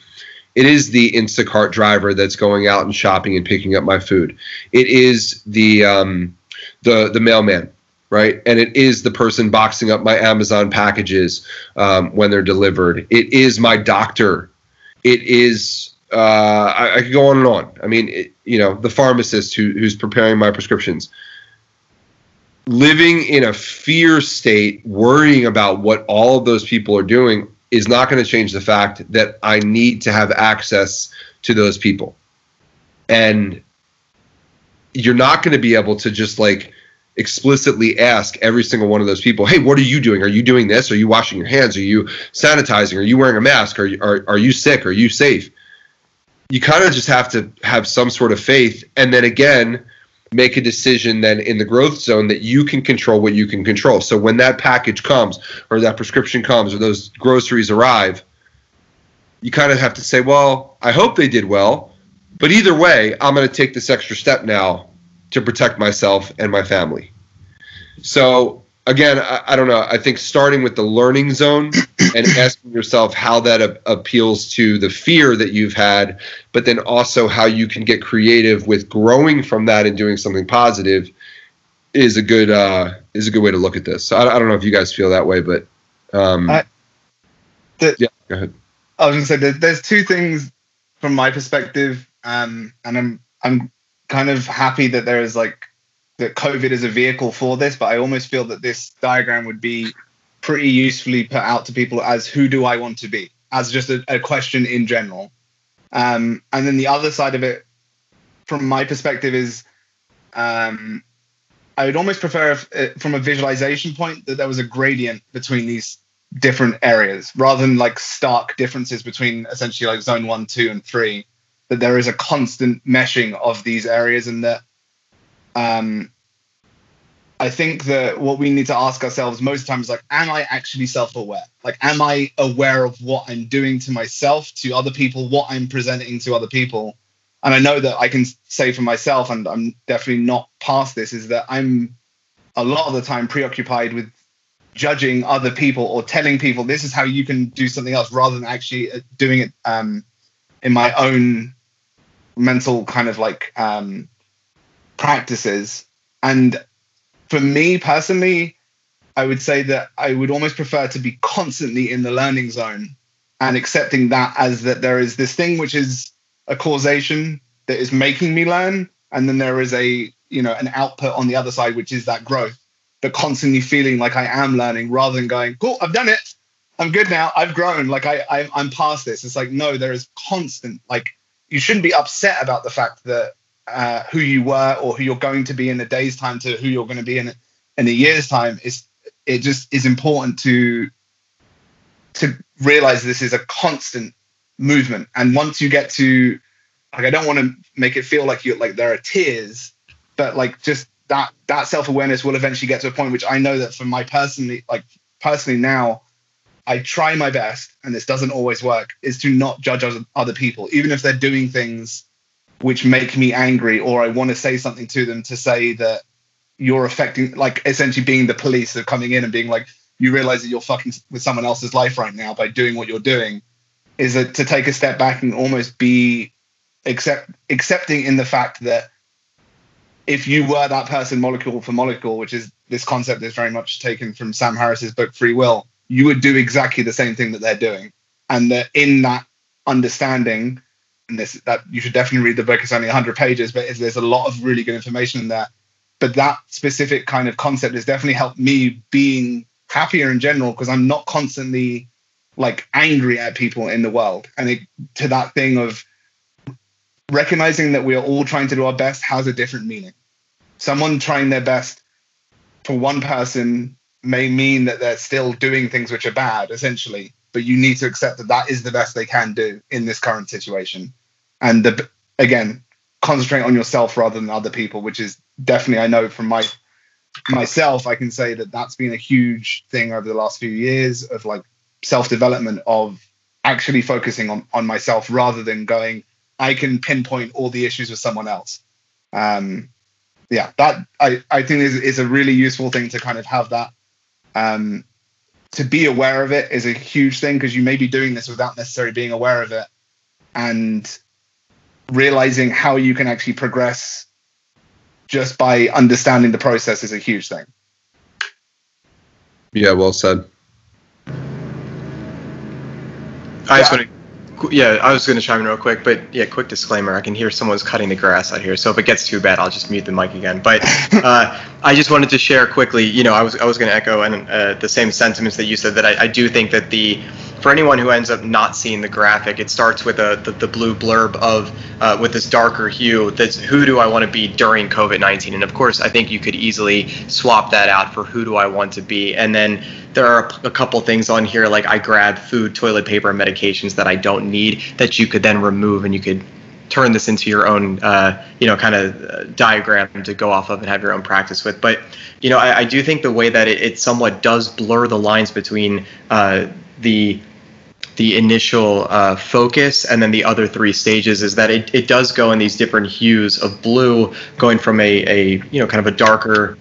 A: It is the Instacart driver that's going out and shopping and picking up my food. It is the um, the the mailman, right? And it is the person boxing up my Amazon packages um, when they're delivered. It is my doctor. It is uh, I, I, could go on and on. I mean, it, you know, the pharmacist who, who's preparing my prescriptions. Living in a fear state, worrying about what all of those people are doing, is not going to change the fact that I need to have access to those people. And you're not going to be able to just like explicitly ask every single one of those people, hey, what are you doing? Are you doing this? Are you washing your hands? Are you sanitizing? Are you wearing a mask? Are, you, are, are you sick? Are you safe? you kind of just have to have some sort of faith and then again make a decision then in the growth zone that you can control what you can control so when that package comes or that prescription comes or those groceries arrive you kind of have to say well i hope they did well but either way i'm going to take this extra step now to protect myself and my family so again, I, I, don't know. I think starting with the learning zone *clears throat* and asking yourself how that a- appeals to the fear that you've had, but then also how you can get creative with growing from that and doing something positive is a good uh, is a good way to look at this. So I, I don't know if you guys feel that way, but um, I,
D: the,
A: yeah, go ahead.
D: I was going to say there's two things from my perspective, um, and I'm I'm kind of happy that there is like that COVID is a vehicle for this, but I almost feel that this diagram would be pretty usefully put out to people as who do I want to be, as just a, a question in general. Um, and then the other side of it, from my perspective, is um, I would almost prefer, if, uh, from a visualization point, that there was a gradient between these different areas rather than like stark differences between essentially like zone one, two, and three. That there is a constant meshing of these areas and that um, I think that what we need to ask ourselves most times like, am I actually self-aware? Like, am I aware of what I'm doing to myself, to other people, what I'm presenting to other people? And I know that I can say for myself, and I'm definitely not past this, is that I'm a lot of the time preoccupied with judging other people or telling people this is how you can do something else rather than actually uh, doing it um, in my own mental kind of like um, practices. And for me personally, I would say that I would almost prefer to be constantly in the learning zone and accepting that as that there is this thing which is a causation that is making me learn, and then there is a you know an output on the other side which is that growth. But constantly feeling like I am learning rather than going, cool, I've done it. I'm good now. I've grown. Like I, I I'm past this. It's like no, there is constant. Like you shouldn't be upset about the fact that uh, who you were or who you're going to be in a day's time to who you're going to be in in a year's time. Is it just is important to to realize this is a constant movement. And once you get to like i don't want to make it feel like you like there are tears but like just that that self-awareness will eventually get to a point which i know that for my personally like personally now i try my best and this doesn't always work is to not judge other people even if they're doing things which make me angry or I want to say something to them to say that you're affecting like essentially being the police of coming in and being like you realize that you're fucking with someone else's life right now by doing what you're doing is that to take a step back and almost be accept accepting in the fact that if you were that person molecule for molecule which is this concept is very much taken from Sam Harris's book Free Will you would do exactly the same thing that they're doing and that in that understanding and this that you should definitely read the book. It's only 100 pages, but there's a lot of really good information in there. But that specific kind of concept has definitely helped me being happier in general because I'm not constantly like angry at people in the world. And it, to that thing of recognizing that we are all trying to do our best has a different meaning. Someone trying their best for one person may mean that they're still doing things which are bad, essentially but you need to accept that that is the best they can do in this current situation. And the, again, concentrate on yourself rather than other people, which is definitely I know from my myself, I can say that that's been a huge thing over the last few years of like self development of actually focusing on on myself rather than going I can pinpoint all the issues with someone else. Um, yeah, that I I think is is a really useful thing to kind of have that um, to be aware of it is a huge thing because you may be doing this without necessarily being aware of it and realizing how you can actually progress just by understanding the process is a huge thing
A: yeah well said
C: i want to yeah, I was going to chime in real quick, but yeah, quick disclaimer. I can hear someone's cutting the grass out here, so if it gets too bad, I'll just mute the mic again. But uh, I just wanted to share quickly. You know, I was I was going to echo and uh, the same sentiments that you said. That I, I do think that the for anyone who ends up not seeing the graphic, it starts with a the, the blue blurb of uh, with this darker hue. That's who do I want to be during COVID nineteen? And of course, I think you could easily swap that out for who do I want to be, and then there are a couple things on here like I grab food, toilet paper, and medications that I don't need that you could then remove and you could turn this into your own, uh, you know, kind of uh, diagram to go off of and have your own practice with. But, you know, I, I do think the way that it, it, somewhat does blur the lines between uh, the the initial uh, focus and then the other three stages is that it, it does go in these different hues of blue going from a, a you know kind of a darker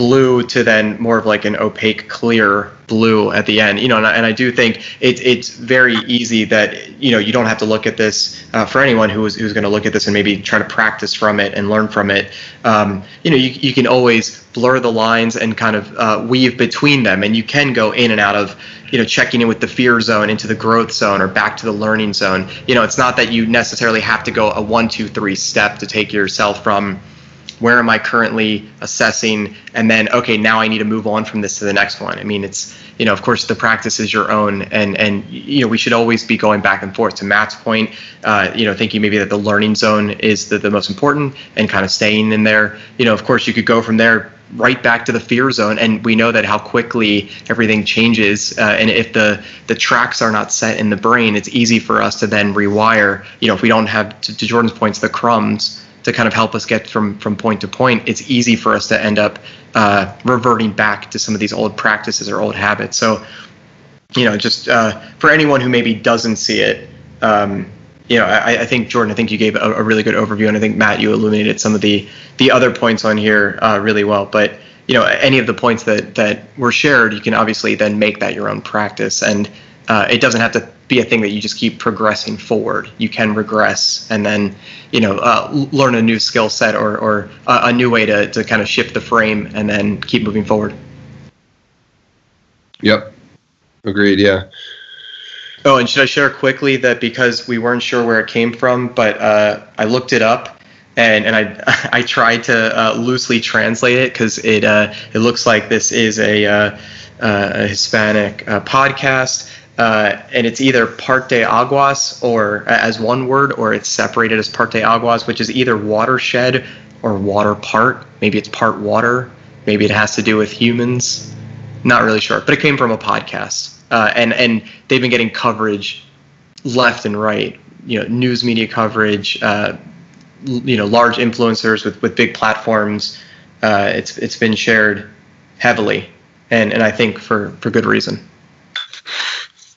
C: blue to then more of like an opaque clear blue at the end you know and I, and I do think it, it's very easy that you know you don't have to look at this uh, for anyone who's who's going to look at this and maybe try to practice from it and learn from it. Um, you know you, you can always blur the lines and kind of uh, weave between them and you can go in and out of you know checking in with the fear zone into the growth zone or back to the learning zone. You know it's not that you necessarily have to go a one two three step to take yourself from where am I currently assessing, and then okay, now I need to move on from this to the next one. I mean, it's you know, of course, the practice is your own, and and you know, we should always be going back and forth. To Matt's point, uh, you know, thinking maybe that the learning zone is the, the most important, and kind of staying in there. You know, of course, you could go from there right back to the fear zone and we know that how quickly everything changes uh, and if the the tracks are not set in the brain it's easy for us to then rewire you know if we don't have to, to jordan's points the crumbs to kind of help us get from from point to point, it's easy for us to end up uh, reverting back to some of these old practices or old habits. So, you know, just uh, for anyone who maybe doesn't see it, um, you know, I, I, think Jordan, I think you gave a, a, really good overview, and I think Matt, you illuminated some of the the other points on here uh, really well. But you know, any of the points that that were shared, you can obviously then make that your own practice, and uh, it doesn't have to be a thing that you just keep progressing forward. You can regress and then, you know, uh, learn a new skill set or, or a, a new way to, to kind of shift the frame and then keep moving forward.
A: Yep. Agreed. Yeah.
C: Oh, and should I share quickly that because we weren't sure where it came from, but uh, I looked it up and and I *laughs* I tried to uh, loosely translate it because it uh, it looks like this is a, uh, uh a Hispanic uh, podcast uh, and it's either parteaguas or as one word, or it's separated as parte aguas, which is either watershed or water part. Maybe it's part water. Maybe it has to do with humans. Not really sure, but it came from a podcast, uh, and and they've been getting coverage left and right. You know, news media coverage. Uh, you know, large influencers with with big platforms. Uh, it's it's been shared heavily, and and I think for for good reason.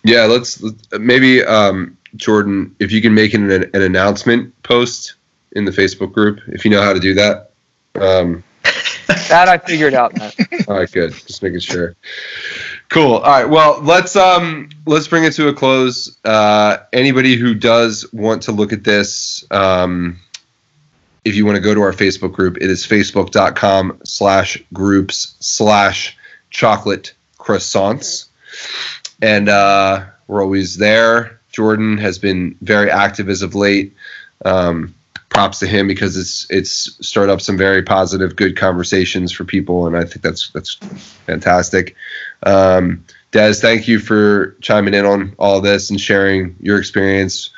A: Yeah, let's, maybe um, Jordan, if you can make an, an announcement post in the Facebook group, if you know how to do that. Um, *laughs*
B: that I figured out. Man.
A: all right, good. Just making sure. Cool. All right. Well, let's um let's bring it to a close. Uh, anybody who does want to look at this, um, if you want to go to our Facebook group, it is facebook.com slash groups slash chocolate croissants and uh, we're always there. Jordan has been very active as of late. Um, props to him because it's it's stirred up some very positive, good conversations for people, and I think that's that's fantastic. Um, Des, thank you for chiming in on all this and sharing your experience.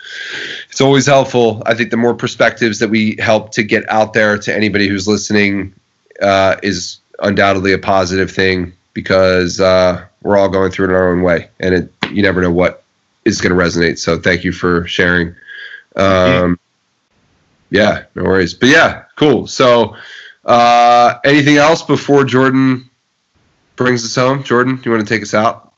A: It's always helpful. I think the more perspectives that we help to get out there to anybody who's listening uh, is undoubtedly a positive thing because uh, we're all going through it in our own way, and it you never know what is going to resonate. So thank you for sharing. Um, yeah, no worries. But yeah, cool. So uh, anything else before Jordan brings us home? Jordan, you want to take us out?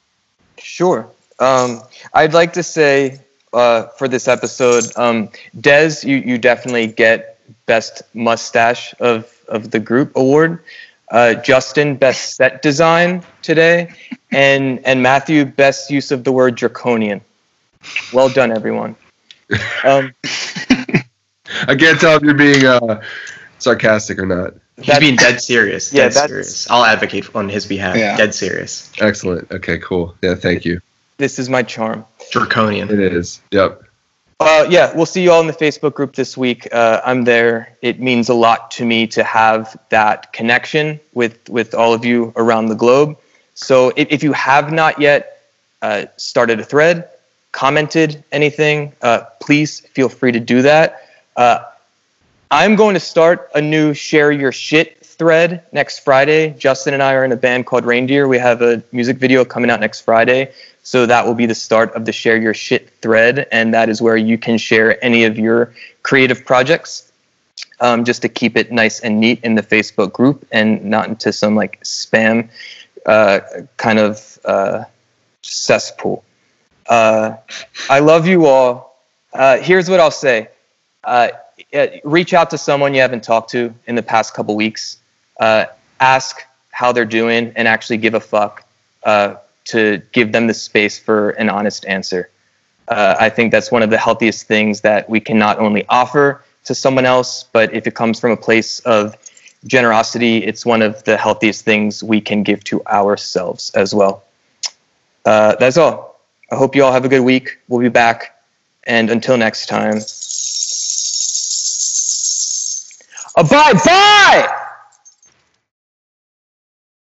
B: Sure. Um, I'd like to say uh, for this episode, um, Des, you, you definitely get best mustache of, of the group award uh, Justin best set design today, and and Matthew best use of the word draconian. Well done, everyone. Um, *laughs*
A: I can't tell if you're being uh, sarcastic or not.
C: He's being dead serious. Dead yeah, serious. I'll advocate on his behalf. Yeah. Dead serious.
A: Excellent. Okay, cool. Yeah, thank you.
B: This is my charm.
C: Draconian.
A: It is. Yep.
B: Uh, yeah, we'll see you all in the Facebook group this week. Uh, I'm there. It means a lot to me to have that connection with with all of you around the globe. So if, if you have not yet uh, started a thread, commented anything, uh, please feel free to do that. Uh, I'm going to start a new share your shit thread next Friday. Justin and I are in a band called Reindeer. We have a music video coming out next Friday. So that will be the start of the share your shit thread, and that is where you can share any of your creative projects. Um, just to keep it nice and neat in the Facebook group and not into some like spam uh, kind of uh, cesspool. Uh, I love you all. Uh, here's what I'll say uh, reach out to someone you haven't talked to in the past couple weeks. Uh, ask how they're doing and actually give a fuck to give them the space for an honest answer. Uh, I think that's one of the healthiest things that we can not only offer to someone else, but if it comes from a place of generosity, it's one of the healthiest things we can give to ourselves as well. Uh, that's all. I hope you all have a good week. We'll be back. And until next time, bye bye!